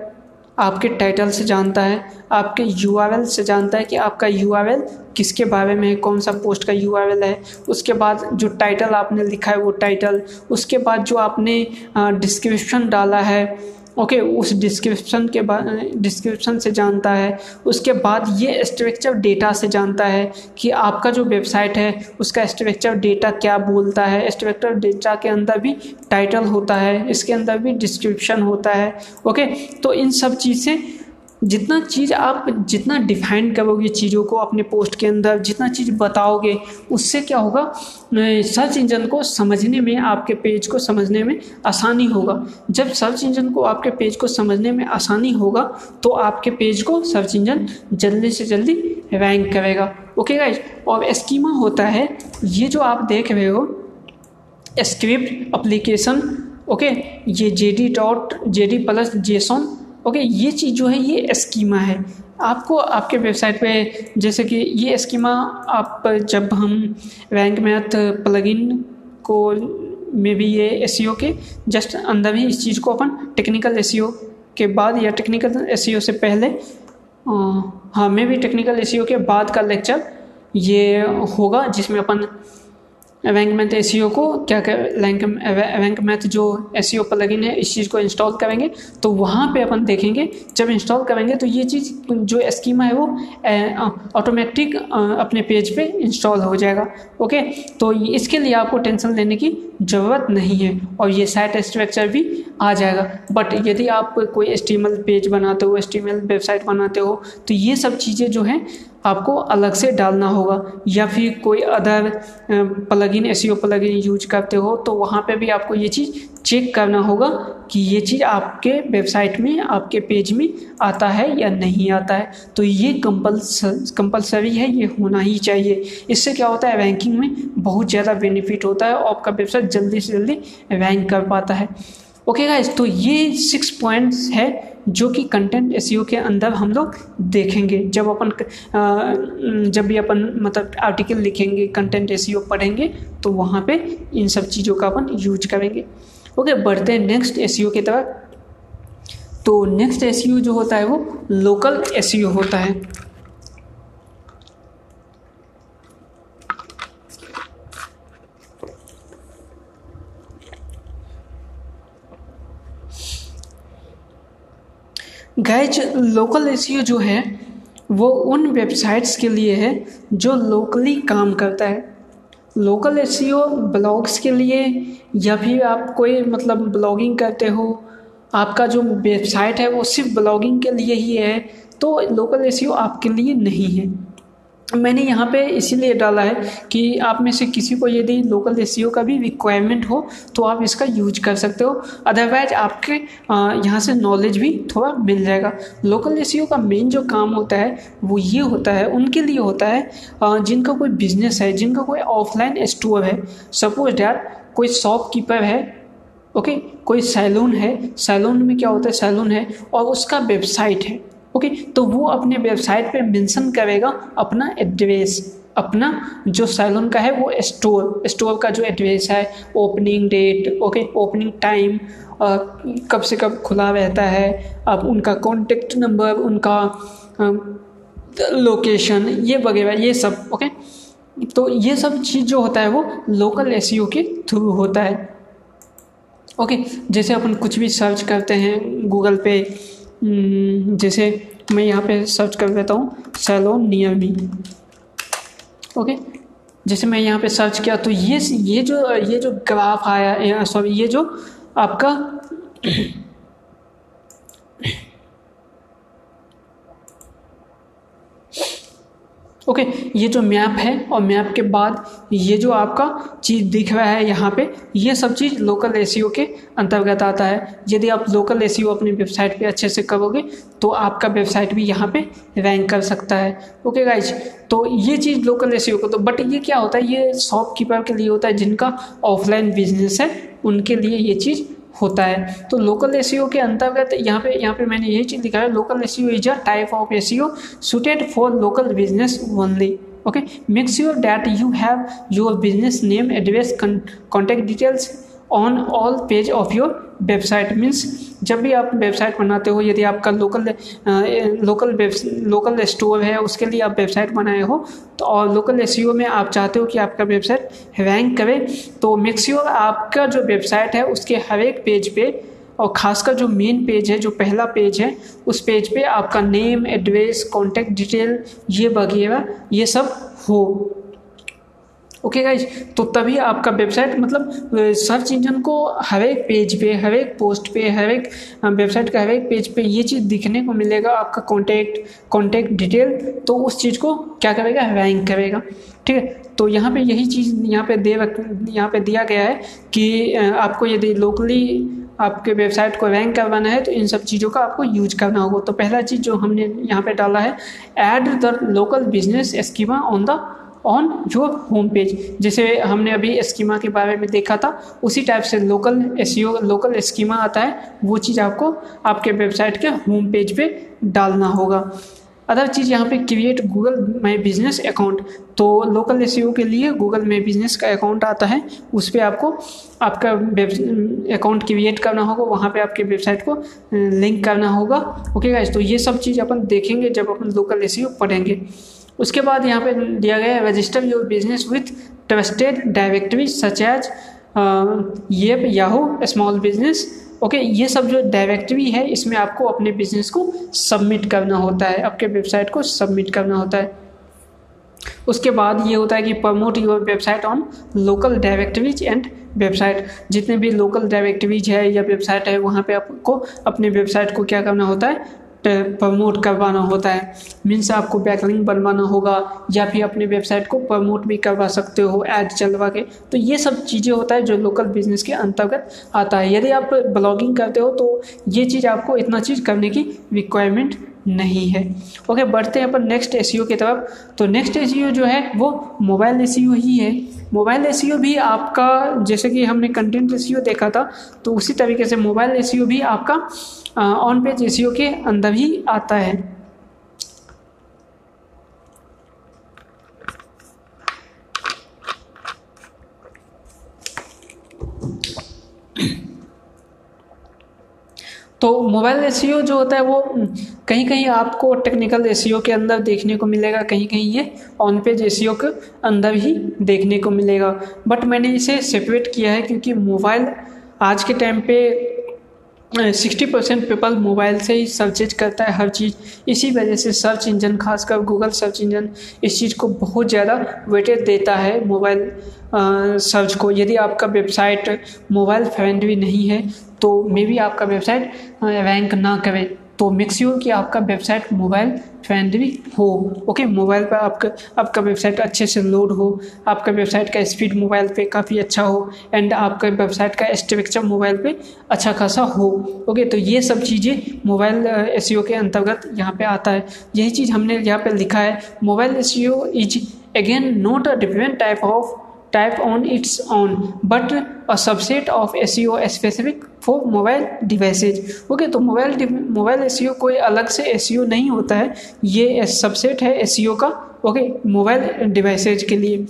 आपके टाइटल से जानता है, आपके यूआरएल से जानता है कि आपका यूआरएल किसके बारे में है, कौन सा पोस्ट का यूआरएल है। उसके बाद जो टाइटल आपने लिखा है वो टाइटल उसके बाद जो आपने डिस्क्रिप्शन डाला है ओके okay, उस डिस्क्रिप्शन के बाद डिस्क्रिप्शन से जानता है। उसके बाद ये स्ट्रक्चर डेटा से जानता है कि आपका जो वेबसाइट है उसका स्ट्रक्चर डेटा क्या बोलता है। स्ट्रक्चर डेटा के अंदर भी टाइटल होता है इसके अंदर भी डिस्क्रिप्शन होता है। ओके okay, तो इन सब चीज़ से जितना चीज़ आप जितना डिफाइन करोगे चीज़ों को अपने पोस्ट के अंदर, जितना चीज़ बताओगे, उससे क्या होगा? सर्च इंजन को समझने में, आपके पेज को समझने में आसानी होगा। जब सर्च इंजन को आपके पेज को समझने में आसानी होगा तो आपके पेज को सर्च इंजन जल्दी से जल्दी रैंक करेगा। ओके गाइज़ और स्कीमा होता है, ये जो आप देख रहे हो, स्क्रिप्ट अप्लीकेशन ओके? ये J D dot J D plus JSON okay ये चीज़ जो है, ये स्कीमा है। आपको आपके वेबसाइट पे, जैसे कि ये स्कीमा आप जब हम रैंक मैथ प्लगइन को में भी ये एस के, जस्ट अंदर ही इस चीज़ को अपन टेक्निकल एस के बाद या टेक्निकल एस से पहले हाँ मे भी टेक्निकल एस के बाद का लेक्चर ये होगा, जिसमें अपन रैंक मैथ एस को क्या रैंक मैथ जो एस प्लगइन है इस चीज़ को इंस्टॉल करेंगे तो वहाँ पे अपन देखेंगे, जब इंस्टॉल करेंगे तो ये चीज़ जो स्कीमा है वो ऑटोमेटिक अपने पेज पे इंस्टॉल हो जाएगा ओके तो इसके लिए आपको टेंशन लेने की ज़रूरत नहीं है, और ये साइट स्ट्रक्चर भी आ जाएगा। बट यदि आप कोई एस पेज बनाते हो एस वेबसाइट बनाते हो तो ये सब चीज़ें जो हैं आपको अलग से डालना होगा या फिर कोई other plugin SEO plugin use करते हो तो वहाँ पे भी आपको ये चीज़ चेक करना होगा कि ये चीज़ आपके वेबसाइट में, आपके पेज में आता है या नहीं आता है। तो ये कंपल्स कंपलसरी है, ये होना ही चाहिए। इससे क्या होता है रैंकिंग में बहुत ज़्यादा बेनिफिट होता है और आपका वेबसाइट जल्दी से जल्दी रैंक कर पाता है। ओके गाइस तो ये सिक्स पॉइंट्स है। जो कि कंटेंट एस के अंदर हम लोग देखेंगे। जब अपन जब भी अपन मतलब आर्टिकल लिखेंगे कंटेंट एस पढ़ेंगे तो वहाँ पे इन सब चीज़ों का अपन यूज़ करेंगे। ओके बढ़ते हैं नेक्स्ट एस की तरफ़। तो नेक्स्ट एस जो होता है वो लोकल एस होता है। गैज लोकल एस जो है, वो उन वेबसाइट्स के लिए है जो लोकली काम करता है। लोकल एस ब्लॉग्स के लिए, या फिर आप कोई मतलब ब्लॉगिंग करते हो, आपका जो वेबसाइट है वो सिर्फ़ ब्लॉगिंग के लिए ही है तो लोकल एस आपके लिए नहीं है। मैंने यहाँ पे इसीलिए डाला है कि आप में से किसी को यदि लोकल एस का भी रिक्वायरमेंट हो तो आप इसका यूज़ कर सकते हो। अदरवाइज़ आपके यहाँ से नॉलेज भी थोड़ा मिल जाएगा। लोकल एस का मेन जो काम होता है, वो ये होता है, उनके लिए होता है जिनका कोई बिज़नेस है, जिनका कोई ऑफलाइन स्टोर है। सपोज़ डैट कोई शॉपकीपर है ओके कोई सैलून है सैलून में क्या होता है सैलून है, और उसका वेबसाइट है। ओके तो वो अपने वेबसाइट पे मेंशन करेगा अपना एड्रेस अपना जो सैलून का है वो स्टोर स्टोर का जो एड्रेस है opening date okay opening time कब से कब खुला रहता है, अब उनका कॉन्टेक्ट नंबर उनका लोकेशन ये वगैरह, ये सब ओके तो ये सब चीज़ जो होता है वो लोकल एस के थ्रू होता है। ओके जैसे अपन कुछ भी सर्च करते हैं गूगल पे जैसे मैं यहाँ पे सर्च कर देता हूँ सैलोन नियर मी ओके जैसे मैं यहाँ पे सर्च किया तो ये ये जो ये जो ग्राफ आया सॉरी ये जो आपका ओके ये जो मैप है और मैप के बाद ये जो आपका चीज़ दिख रहा है यहाँ पे, ये सब चीज़ लोकल ए के अंतर्गत आता है। यदि आप लोकल ए अपनी वेबसाइट पे अच्छे से करोगे तो आपका वेबसाइट भी यहाँ पे रैंक कर सकता है। ओके गाइज़ तो ये चीज़ लोकल ए को तो बट ये क्या होता है? ये शॉपकीपर के लिए होता है जिनका ऑफलाइन बिज़नेस है, उनके लिए ये चीज़ होता है। तो लोकल एस के अंतर्गत यहाँ पे यहाँ पे मैंने यही चीज़ है local SEO is a type of SEO suited for local business only okay make sure that you have your business name address contact details on all page of your website means जब भी आप वेबसाइट बनाते हो, यदि आपका local local web, local store है, उसके लिए आप वेबसाइट बनाए हो तो और लोकल एस में आप चाहते हो कि आपका वेबसाइट रैंक करे तो मेक्सियोर आपका जो वेबसाइट है, उसके हर एक पेज पे और ख़ासकर जो मेन पेज है, जो पहला पेज है, उस पेज पे आपका नेम एड्रेस कॉन्टैक्ट डिटेल ये वगैरह ये सब हो। ओके गाइज़ तो तभी आपका वेबसाइट मतलब सर्च इंजन को हर एक पेज पे, हर एक पोस्ट पे, हर एक वेबसाइट का हर एक पेज पे ये चीज़ दिखने को मिलेगा, आपका कॉन्टैक्ट कॉन्टैक्ट डिटेल तो उस चीज़ को क्या करेगा? रैंक करेगा। ठीक है? तो यहाँ पे यही चीज़, यहाँ पे दे रख, यहाँ पे दिया गया है कि आपको यदि लोकली आपके वेबसाइट को रैंक करवाना है तो इन सब चीज़ों का आपको यूज़ करना होगा। तो पहला चीज़ जो हमने यहाँ पे डाला है add the local business schema on the on your home page जैसे हमने अभी स्कीमा के बारे में देखा था, उसी टाइप से लोकल एस लोकल स्कीमा आता है, वो चीज़ आपको आपके वेबसाइट के होम पेज पे डालना होगा। अदर चीज़ यहाँ पे create Google my business account तो लोकल एस के लिए गूगल माई बिज़नेस का अकाउंट आता है, उस पर आपको आपका अकाउंट क्रिएट करना होगा, वहाँ पे आपके वेबसाइट को लिंक करना होगा। ओके गाइज़ तो ये सब चीज़ अपन देखेंगे जब अपन लोकल एस पढ़ेंगे। उसके बाद यहाँ पे दिया गया है register your business with trusted directory such as Yelp Yahoo small business okay ये सब जो डायरेक्टरी है, इसमें आपको अपने बिज़नेस को सबमिट करना होता है, आपके वेबसाइट को सबमिट करना होता है। उसके बाद ये होता है कि promote your website on local directories and website जितने भी लोकल डायरेक्टरीज है या वेबसाइट है, वहाँ पे आपको अपने वेबसाइट को क्या करना होता है? प्रमोट करवाना होता है। मीन्स आपको बैकलिंग बनवाना होगा या फिर अपने वेबसाइट को प्रमोट भी करवा सकते हो ऐड चलवा के। तो ये सब चीज़ें होता है जो लोकल बिज़नेस के अंतर्गत आता है। यदि आप ब्लॉगिंग करते हो तो ये चीज़ आपको इतना चीज़ करने की रिक्वायरमेंट नहीं है। ओके बढ़ते हैं अपन नेक्स्ट एस की तरफ़। तो नेक्स्ट एस जो है, वो मोबाइल एस ही है। मोबाइल एस भी आपका, जैसे कि हमने कंटेंट एस देखा था तो उसी तरीके से मोबाइल एस भी आपका ऑन पेज एस के अंदर ही आता है। तो मोबाइल एस जो होता है, वो कहीं कहीं आपको टेक्निकल एस के अंदर देखने को मिलेगा कहीं कहीं ये ऑन पेज एस के अंदर ही देखने को मिलेगा। बट मैंने इसे सेपरेट किया है क्योंकि मोबाइल आज के टाइम पे सिक्सटी परसेंट पीपल मोबाइल से ही सर्चेज करता है हर चीज़। इसी वजह से सर्च इंजन खासकर गूगल सर्च इंजन इस चीज़ को बहुत ज़्यादा वेटेज देता है मोबाइल सर्च को। यदि आपका वेबसाइट मोबाइल फ्रेंडली नहीं है तो मे बी आपका वेबसाइट रैंक ना करे। तो मेक श्योर कि आपका वेबसाइट मोबाइल फ्रेंडली हो। ओके मोबाइल पर आपका आपका वेबसाइट अच्छे से लोड हो, आपका वेबसाइट का स्पीड मोबाइल पे काफ़ी अच्छा हो एंड आपका वेबसाइट का स्ट्रक्चर मोबाइल पे अच्छा खासा हो। ओके तो ये सब चीज़ें मोबाइल एस के अंतर्गत यहाँ पे आता है। यही चीज़ हमने यहाँ पे लिखा है। Mobile S is again not a different type of type on its own, but a subset of SEO specific for mobile devices. Okay तो मोबाइल मोबाइल एस कोई अलग से एस नहीं होता है, ये सबसेट है एस का ओके मोबाइल डिवाइसेज के लिए।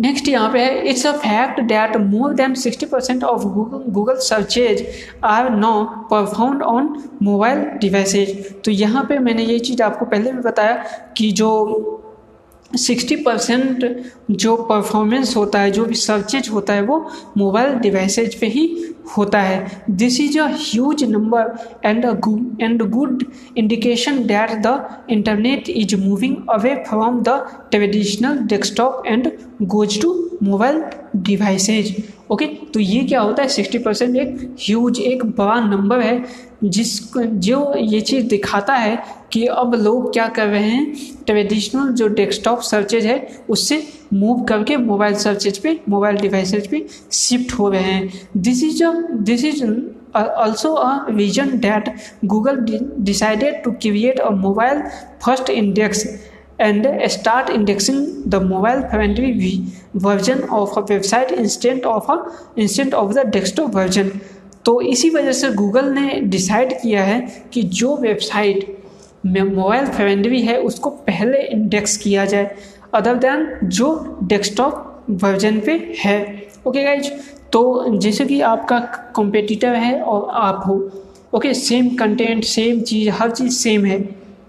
नेक्स्ट यहाँ पे है it's a fact that more than sixty percent of Google searches are now performed on mobile devices तो यहाँ पे मैंने ये चीज़ आपको पहले भी बताया कि जो सिक्सटी परसेंट जो परफॉर्मेंस होता है, जो भी सर्चेज होता है, वो मोबाइल डिवाइसेज पे ही होता है। This is a huge number and and good indication that the internet is moving away from the traditional desktop and goes to mobile devices okay तो ये क्या होता है? सिक्सटी परसेंट एक ह्यूज एक बड़ा नंबर है। जिसको, जो ये चीज़ दिखाता है कि अब लोग क्या कर रहे हैं ट्रेडिशनल जो डेस्कटॉप सर्चेज है, उससे मूव करके मोबाइल सर्चेज पे मोबाइल डिवाइसेज पे शिफ्ट हो रहे हैं। This is a this is also a reason that Google decided to create a mobile first index and start indexing the mobile friendly version of a website instead of a instead of the desktop version तो इसी वजह से गूगल ने डिसाइड किया है कि जो वेबसाइट में मोबाइल फ्रेंडली है, उसको पहले इंडेक्स किया जाए अदर देन जो डेस्कटॉप वर्जन पे है। ओके गाइज़ तो जैसे कि आपका कॉम्पिटिटर है और आप हो। ओके सेम कंटेंट सेम चीज़, हर चीज़ सेम है।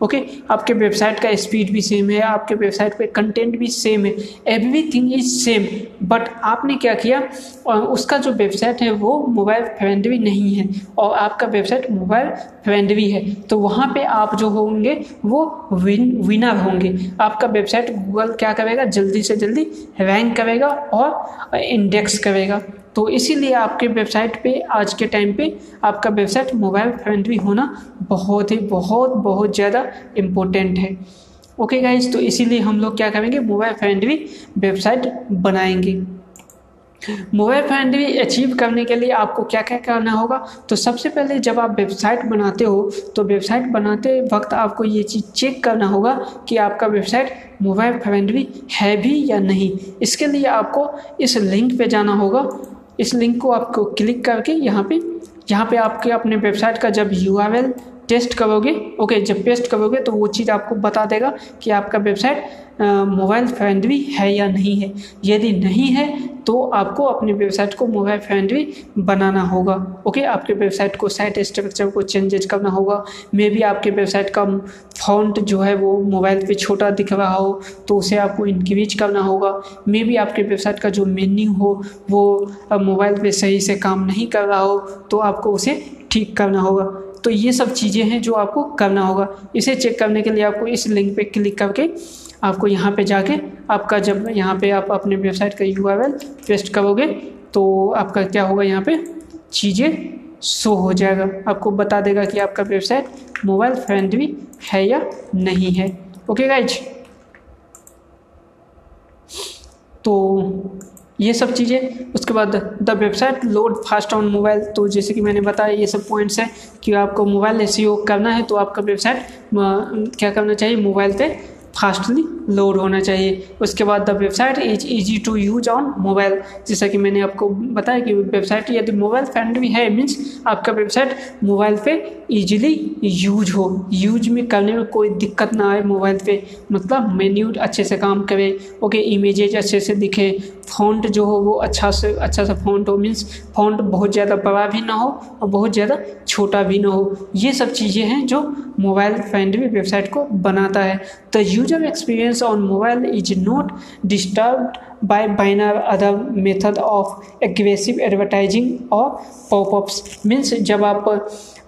ओके आपके वेबसाइट का स्पीड भी सेम है, आपके वेबसाइट पे कंटेंट भी सेम है एवरीथिंग इज़ सेम बट आपने क्या किया? उसका जो वेबसाइट है वो मोबाइल फ्रेंडली नहीं है और आपका वेबसाइट मोबाइल फ्रेंडली है। तो वहाँ पे आप जो होंगे, वो विन विनर होंगे। आपका वेबसाइट गूगल क्या करेगा? जल्दी से जल्दी रैंक करेगा और इंडेक्स करेगा। तो इसीलिए आपके वेबसाइट पे, आज के टाइम पे, आपका वेबसाइट मोबाइल फ्रेंडली होना बहुत ही, बहुत बहुत ज़्यादा इम्पोर्टेंट है। ओके गाइज़ तो इसीलिए हम लोग क्या करेंगे? मोबाइल फ्रेंडली वेबसाइट बनाएँगे। मोबाइल फ्रेंडली अचीव करने के लिए आपको क्या क्या करना होगा? तो सबसे पहले जब आप वेबसाइट बनाते हो तो वेबसाइट बनाते वक्त आपको ये चीज़ चेक करना होगा कि आपका वेबसाइट मोबाइल फ्रेंडली है भी या नहीं। इसके लिए आपको इस लिंक पे जाना होगा। इस लिंक को आपको क्लिक करके यहाँ पे यहाँ पे आपके अपने वेबसाइट का जब यू टेस्ट करोगे, ओके, जब टेस्ट करोगे तो वो चीज़ आपको बता देगा कि आपका वेबसाइट मोबाइल फ्रेंडली है या नहीं है। यदि नहीं है तो आपको अपनी वेबसाइट को मोबाइल फ्रेंडली बनाना होगा, ओके? आपके वेबसाइट को, साइट स्ट्रक्चर को चेंजेज करना होगा। मे बी आपके वेबसाइट का फॉन्ट जो है वो मोबाइल पे छोटा दिख रहा हो तो उसे आपको इंक्रीज करना होगा। मे बी आपके वेबसाइट का जो मेन्यू हो, वो मोबाइल पे सही से काम नहीं कर रहा हो तो आपको उसे ठीक करना होगा। तो ये सब चीज़ें हैं जो आपको करना होगा। इसे चेक करने के लिए आपको इस लिंक पे क्लिक करके आपको यहाँ पे जाके आपका जब यहाँ पे आप अपने वेबसाइट का यू पेस्ट करोगे तो आपका क्या होगा यहाँ पे? चीज़ें शो हो जाएगा। आपको बता देगा कि आपका वेबसाइट मोबाइल फ्रेंडली है या नहीं है। ओके गाइज़ तो ये सब चीज़ें। उसके बाद the website load fast on mobile तो जैसे कि मैंने बताया, ये सब पॉइंट्स हैं कि आपको मोबाइल एस करना है तो आपका वेबसाइट क्या करना चाहिए? मोबाइल पे फास्टली लोड होना चाहिए। उसके बाद the website is easy to use on mobile. जैसा कि मैंने आपको बताया कि वेबसाइट यदि मोबाइल फ्रेंडली है मीन्स आपका वेबसाइट मोबाइल पे इजीली यूज़ हो। यूज़ में करने में कोई दिक्कत ना आए मोबाइल पे। मतलब मेन्यू अच्छे से काम करे ओके इमेजेज अच्छे से दिखे। फॉन्ट जो हो, वो अच्छा से अच्छा सा फॉन्ट हो मीन्स फॉन्ट बहुत ज़्यादा बड़ा भी ना हो और बहुत ज़्यादा छोटा भी ना हो। ये सब चीज़ें हैं जो मोबाइल फ्रेंडली वेबसाइट को बनाता है। The user experience on mobile is not disturb by banner other method of aggressive advertising और पॉपअप्स मीन्स जब आप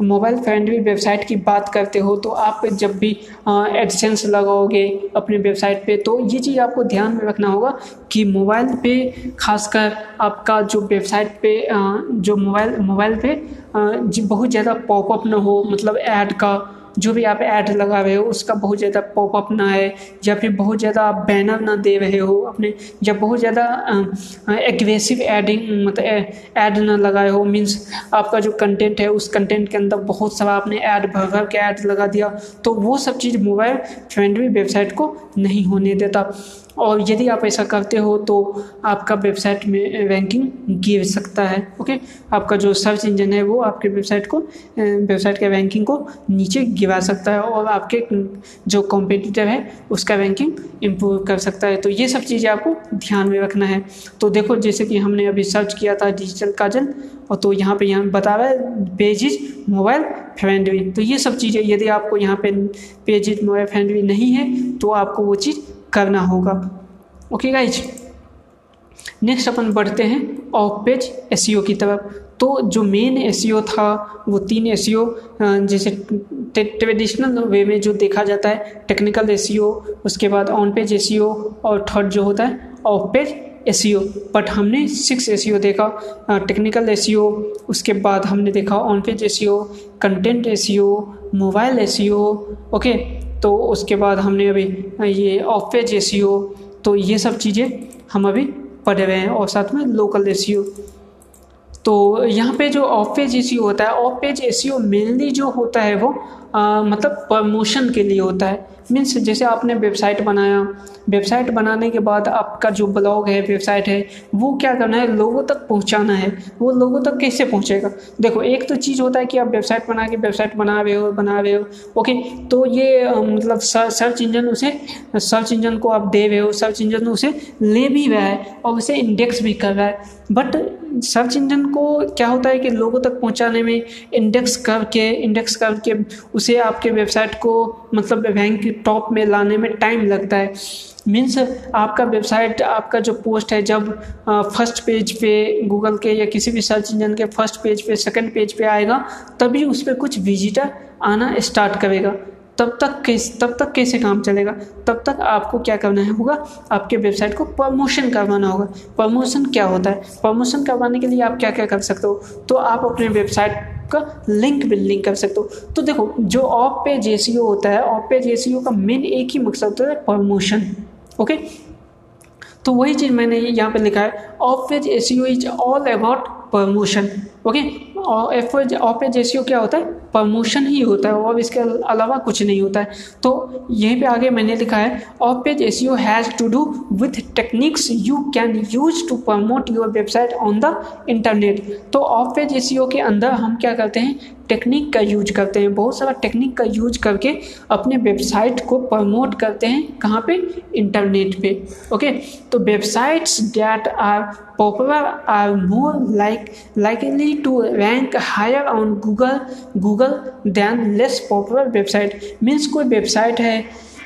मोबाइल फ्रेंडली वेबसाइट की बात करते हो तो आप जब भी एडसेंस लगाओगे अपने वेबसाइट पे तो ये चीज़ आपको ध्यान में रखना होगा कि मोबाइल पे खासकर आपका जो वेबसाइट पे जो मोबाइल मोबाइल पे बहुत ज़्यादा पॉपअप ना हो मतलब ऐड का जो भी आप ऐड लगा रहे हो, उसका बहुत ज़्यादा पॉपअप ना आए, या फिर बहुत ज़्यादा आप बैनर ना दे रहे हो, अपने, या बहुत ज़्यादा एग्रेसिव एडिंग मतलब ऐड ना लगाए हो मीन्स आपका जो कंटेंट है, उस कंटेंट के अंदर बहुत सारा आपने ऐड भर भर के ऐड लगा दिया तो वो सब चीज़ मोबाइल फ्रेंडली वेबसाइट को नहीं होने देता। और यदि आप ऐसा करते हो तो आपका वेबसाइट में रैंकिंग गिर सकता है ओके आपका जो सर्च इंजन है वो आपके वेबसाइट को वेबसाइट के रैंकिंग को नीचे गिरा सकता है और आपके जो कॉम्पिटिटर है उसका रैंकिंग इम्प्रूव कर सकता है। तो ये सब चीज़ें आपको ध्यान में रखना है। तो देखो, जैसे कि हमने अभी सर्च किया था डिजिटल काजल, और तो यहाँ पे यहाँ बता रहा है पेजिज मोबाइल फ्रेंडली तो ये सब चीज़ें, यदि आपको यहाँ पे पेजिज मोबाइल फ्रेंडली नहीं है तो आपको वो चीज़ करना होगा ओके गाइज़ नेक्स्ट अपन बढ़ते हैं ऑफ़ पेज एस की तरफ़ तो जो मेन एस था वो तीन एस जैसे ट्रेडिशनल वे में जो देखा जाता है टेक्निकल एस उसके बाद ऑन पेज एस और थर्ड जो होता है ऑफ़ पेज एस बट हमने सिक्स एस देखा टेक्निकल एस उसके बाद हमने देखा on page S content S mobile S okay तो उसके बाद हमने अभी ये ऑफ़ पेज ए तो ये सब चीज़ें हम अभी पढ़े हुए हैं और साथ में लोकल ए तो यहाँ पे जो ऑफ़ पेज ए होता है ऑफ़ पेज ए मेनली जो होता है वो आ, मतलब प्रमोशन के लिए होता है। मीन्स जैसे आपने वेबसाइट बनाया वेबसाइट बनाने के बाद आपका जो ब्लॉग है वेबसाइट है, वो क्या करना है? लोगों तक पहुंचाना है। वो लोगों तक कैसे पहुंचेगा? देखो, एक तो चीज़ होता है कि आप वेबसाइट बना के वेबसाइट बना रहे हो, बना रहे हो ओके तो ये मतलब सर्च इंजन उसे सर्च इंजन को आप दे रहे हो सर्च इंजन उसे ले भी रहा है और उसे इंडेक्स भी कर रहा है। बट सर्च इंजन को क्या होता है कि लोगों तक पहुँचाने में इंडेक्स करके इंडेक्स करके उसे आपके वेबसाइट को मतलब रैंक टॉप में लाने में टाइम लगता है। मीन्स आपका वेबसाइट आपका जो पोस्ट है, जब फ़र्स्ट पेज पे गूगल के या किसी भी सर्च इंजन के फ़र्स्ट पेज पे सेकंड पेज पे आएगा, तभी उस पर कुछ विजिटर आना स्टार्ट करेगा। तब तक कैसे, तब तक कैसे काम चलेगा? तब तक आपको क्या करना है होगा? आपके वेबसाइट को प्रमोशन करवाना होगा। प्रमोशन क्या होता है? प्रमोशन करवाने के लिए आप क्या क्या कर सकते हो? तो आप अपने वेबसाइट का लिंक बिल्डिंग कर सकते हो। तो देखो, जो ऑफ़ पेज ए होता है ऑफ़ पेज ए का मेन एक ही मकसद होता है प्रमोशन ओके तो वही चीज़ मैंने यहाँ पे लिखा है। Off page A is all about promotion okay F off page A क्या होता है? प्रमोशन ही होता है, और इसके अलावा कुछ नहीं होता है। तो यहीं पे आगे मैंने लिखा है off page S you has to do with techniques you can use to promote your website on the internet तो ऑफ़ पेज एस के अंदर हम क्या करते हैं? टेक्निक का यूज़ करते हैं। बहुत सारा टेक्निक का यूज़ करके अपने वेबसाइट को प्रमोट करते हैं। कहाँ पे? इंटरनेट पे। ओके तो websites that are popular are more like likely to rank higher on Google Google than less popular website means कोई वेबसाइट है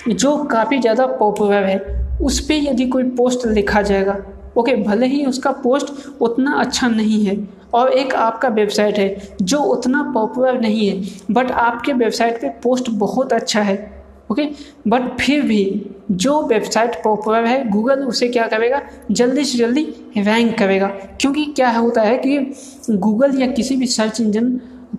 जो काफ़ी ज़्यादा पॉपुलर है उस पर यदि कोई पोस्ट लिखा जाएगा ओके okay, भले ही उसका पोस्ट उतना अच्छा नहीं है और एक आपका वेबसाइट है जो उतना पॉपुलर नहीं है बट आपके वेबसाइट पे पोस्ट बहुत अच्छा है ओके बट फिर भी जो वेबसाइट पॉपुलर है गूगल उसे क्या करेगा? जल्दी से जल्दी रैंक करेगा। क्योंकि क्या होता है कि गूगल या किसी भी सर्च इंजन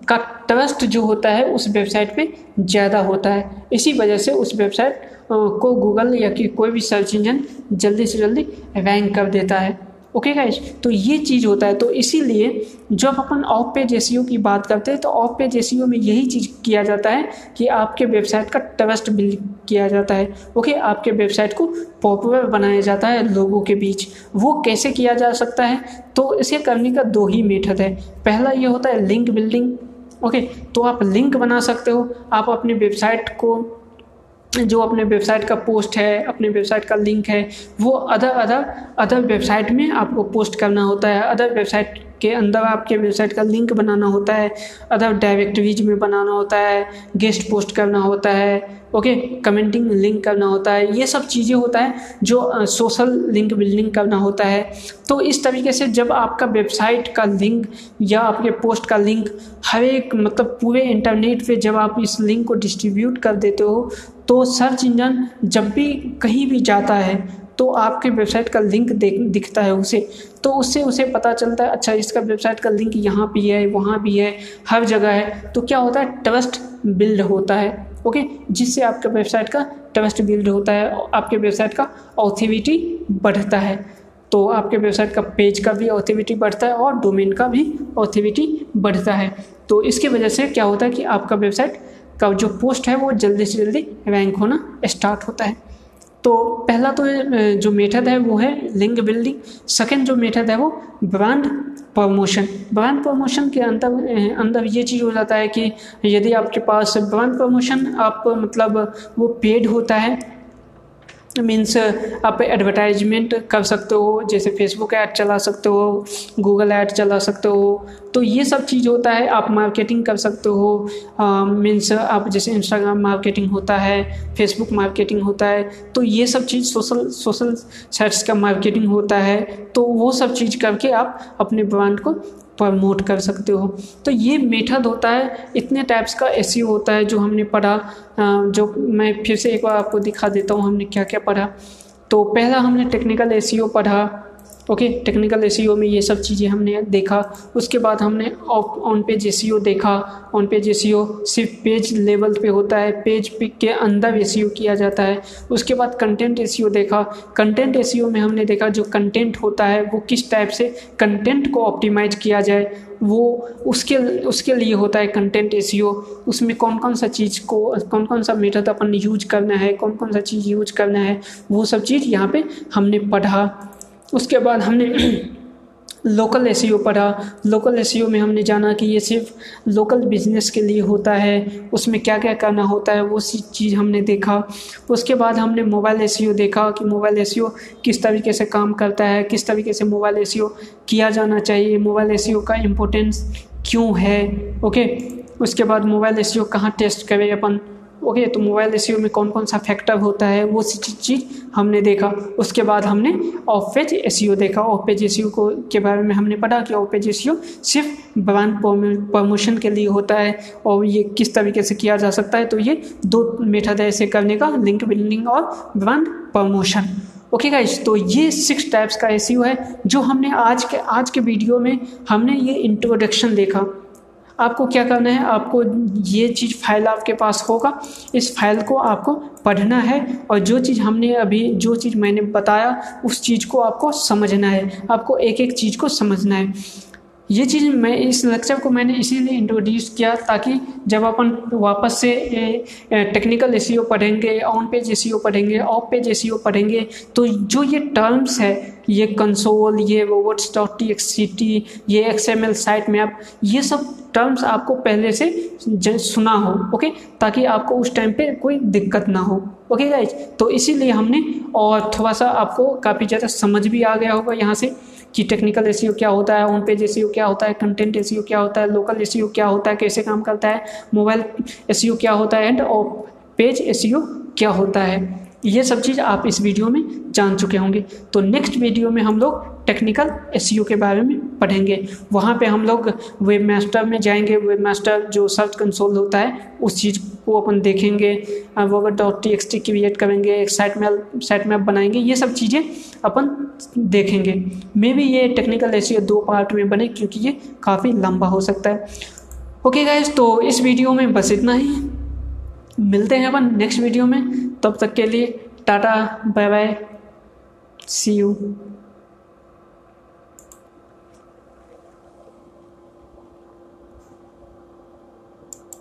का ट्रस्ट जो होता है, उस वेबसाइट पे ज़्यादा होता है। इसी वजह से उस वेबसाइट को गूगल या कि कोई भी सर्च इंजन जल्दी से जल्दी रैंक कर देता है। ओके गाइज़ तो ये चीज़ होता है। तो इसीलिए जब अपन ऑफ़ पेज एस की बात करते हैं तो ऑफ़ पेज एस में यही चीज़ किया जाता है कि आपके वेबसाइट का ट्रस्ट बिल्ड किया जाता है। ओके आपके वेबसाइट को पॉपुलर बनाया जाता है लोगों के बीच। वो कैसे किया जा सकता है? तो इसे करने का दो ही मेथड है। पहला ये होता है लिंक बिल्डिंग ओके तो आप लिंक बना सकते हो। आप अपनी वेबसाइट को जो अपने वेबसाइट का पोस्ट है, अपने वेबसाइट का लिंक है, वो अदर अदर अदर वेबसाइट में आपको पोस्ट करना होता है। अदर वेबसाइट के अंदर आपके वेबसाइट का लिंक बनाना होता है अदर डायरेक्टरीज में बनाना होता है, गेस्ट पोस्ट करना होता है, ओके, कमेंटिंग लिंक करना होता है, ये सब चीज़ें होता है जो सोशल लिंक बिल्डिंग करना होता है। तो इस तरीके से जब आपका वेबसाइट का लिंक या आपके पोस्ट का लिंक हर एक मतलब पूरे इंटरनेट पे जब आप इस लिंक को डिस्ट्रीब्यूट कर देते हो तो सर्च इंजन जब भी कहीं भी जाता है तो आपके वेबसाइट का लिंक देख, दिखता है उसे। तो उससे उसे पता चलता है अच्छा इसका वेबसाइट का लिंक यहाँ भी है, वहाँ भी है, हर जगह है। तो क्या होता है? ट्रस्ट बिल्ड होता है ओके जिससे आपके वेबसाइट का ट्रस्ट बिल्ड होता है, आपके वेबसाइट का ऑथिविटी बढ़ता है। तो आपके वेबसाइट का पेज का भी ऑथिविटी बढ़ता है और डोमेन का भी ऑथिविटी बढ़ता है। तो इसकी वजह से क्या होता है कि आपका वेबसाइट का जो पोस्ट है वो जल्दी से जल्दी रैंक होना स्टार्ट होता है। तो पहला तो जो मेथड है वो है लिंक बिल्डिंग। सेकंड जो मेथड है वो ब्रांड प्रमोशन। ब्रांड प्रमोशन के अंदर अंदर ये चीज़ हो जाता है कि यदि आपके पास ब्रांड प्रमोशन, आप मतलब वो पेड होता है मीन्स आप एडवर्टाइजमेंट कर सकते हो, जैसे फेसबुक ऐड चला सकते हो गूगल ऐड चला सकते हो तो ये सब चीज़ होता है, आप मार्केटिंग कर सकते हो मीन्स आप जैसे इंस्टाग्राम मार्केटिंग होता है फेसबुक मार्केटिंग होता है तो ये सब चीज़ सोशल सोशल साइट्स का मार्केटिंग होता है तो वो सब चीज़ करके आप अपने ब्रांड को प्रमोट कर सकते हो। तो ये मेथड होता है, इतने टाइप्स का एसीओ होता है जो हमने पढ़ा। जो मैं फिर से एक बार आपको दिखा देता हूँ हमने क्या क्या पढ़ा। तो पहला हमने टेक्निकल ए पढ़ा। ओके टेक्निकल ए में ये सब चीज़ें हमने देखा। उसके बाद हमने ऑन पेज ए देखा। ऑन पेज ए सिर्फ़ पेज लेवल पे होता है। पेज के अंदर ए किया जाता है। उसके बाद कंटेंट ए देखा। कंटेंट ए में हमने देखा जो कंटेंट होता है, वो किस टाइप से कंटेंट को ऑप्टिमाइज किया जाए। वो उसके उसके लिए होता है कंटेंट ए उसमें कौन कौन सा चीज़ को कौन कौन सा मेथड अपन यूज़ करना है कौन कौन सा चीज़ यूज़ करना है, वो सब चीज़ यहाँ पे हमने पढ़ा। उसके बाद हमने लोकल एस पढ़ा। लोकल एस में हमने जाना कि ये सिर्फ़ लोकल बिज़नेस के लिए होता है, उसमें क्या क्या करना होता है, वो सी चीज़ हमने देखा। उसके बाद हमने मोबाइल एस देखा कि मोबाइल एस किस तरीके से काम करता है, किस तरीके से मोबाइल एस किया जाना चाहिए मोबाइल एस का इम्पोर्टेंस क्यों है ओके उसके बाद मोबाइल एस कहाँ टेस्ट करें अपन? ओके तो मोबाइल ए में कौन कौन सा फैक्टर होता है, वो चीज़ हमने देखा। उसके बाद हमने ऑफ़ पेज ए देखा। ऑफ़ पेज ए को, के बारे में हमने पढ़ा कि ऑफ़ पेज ए सिर्फ़ ब्रांड प्रमोशन के लिए होता है और ये किस तरीके से किया जा सकता है तो ये दो मेथड है ऐसे करने का लिंक बिल्डिंग और brand promotion. Okay okay guys तो ये सिक्स टाइप्स का ए है, जो हमने आज के आज के वीडियो में हमने ये इंट्रोडक्शन देखा। आपको क्या करना है? आपको ये चीज़ फ़ाइल आपके पास होगा। इस फ़ाइल को आपको पढ़ना है और जो चीज़ हमने अभी, जो चीज़ मैंने बताया, उस चीज़ को आपको समझना है। आपको एक एक चीज़ को समझना है। ये चीज़ मैं इस लेक्चर को मैंने इसीलिए इंट्रोड्यूस किया ताकि जब अपन वापस से टेक्निकल ए पढ़ेंगे ऑन पेज ए पढ़ेंगे ऑफ़ पेज ए पढ़ेंगे तो जो ये टर्म्स है, ये कंसोल ये robots dot T X C T ये X M L site map ये सब टर्म्स आपको पहले से सुना हो ओके ताकि आपको उस टाइम पे कोई दिक्कत ना हो ओके गाइज़ तो इसीलिए हमने और थोड़ा सा आपको काफ़ी ज़्यादा समझ भी आ गया होगा यहाँ से। कि टेक्निकल ए क्या होता है ऑन पेज ए क्या होता है कंटेंट ए क्या होता है लोकल ए क्या होता है, कैसे काम करता है मोबाइल ए क्या होता है एंड पेज ए क्या होता है। ये सब चीज़ आप इस वीडियो में जान चुके होंगे। तो नेक्स्ट वीडियो में हम लोग टेक्निकल एस के बारे में पढ़ेंगे। वहाँ पे हम लोग वेब मास्टर में जाएँगे। वेब मास्टर जो सर्च कंसोल होता है, उस चीज़ को अपन देखेंगे। वो dot T X T create करेंगे, एक साइट मैप साइट मैप बनाएँगे, ये सब चीज़ें अपन देखेंगे। मे भी ये टेक्निकल एस दो पार्ट में बने, क्योंकि ये काफ़ी लंबा हो सकता है। ओके गाइज़ तो इस वीडियो में बस इतना ही। मिलते हैं अपन नेक्स्ट वीडियो में। तब तक के लिए tata bye bye see you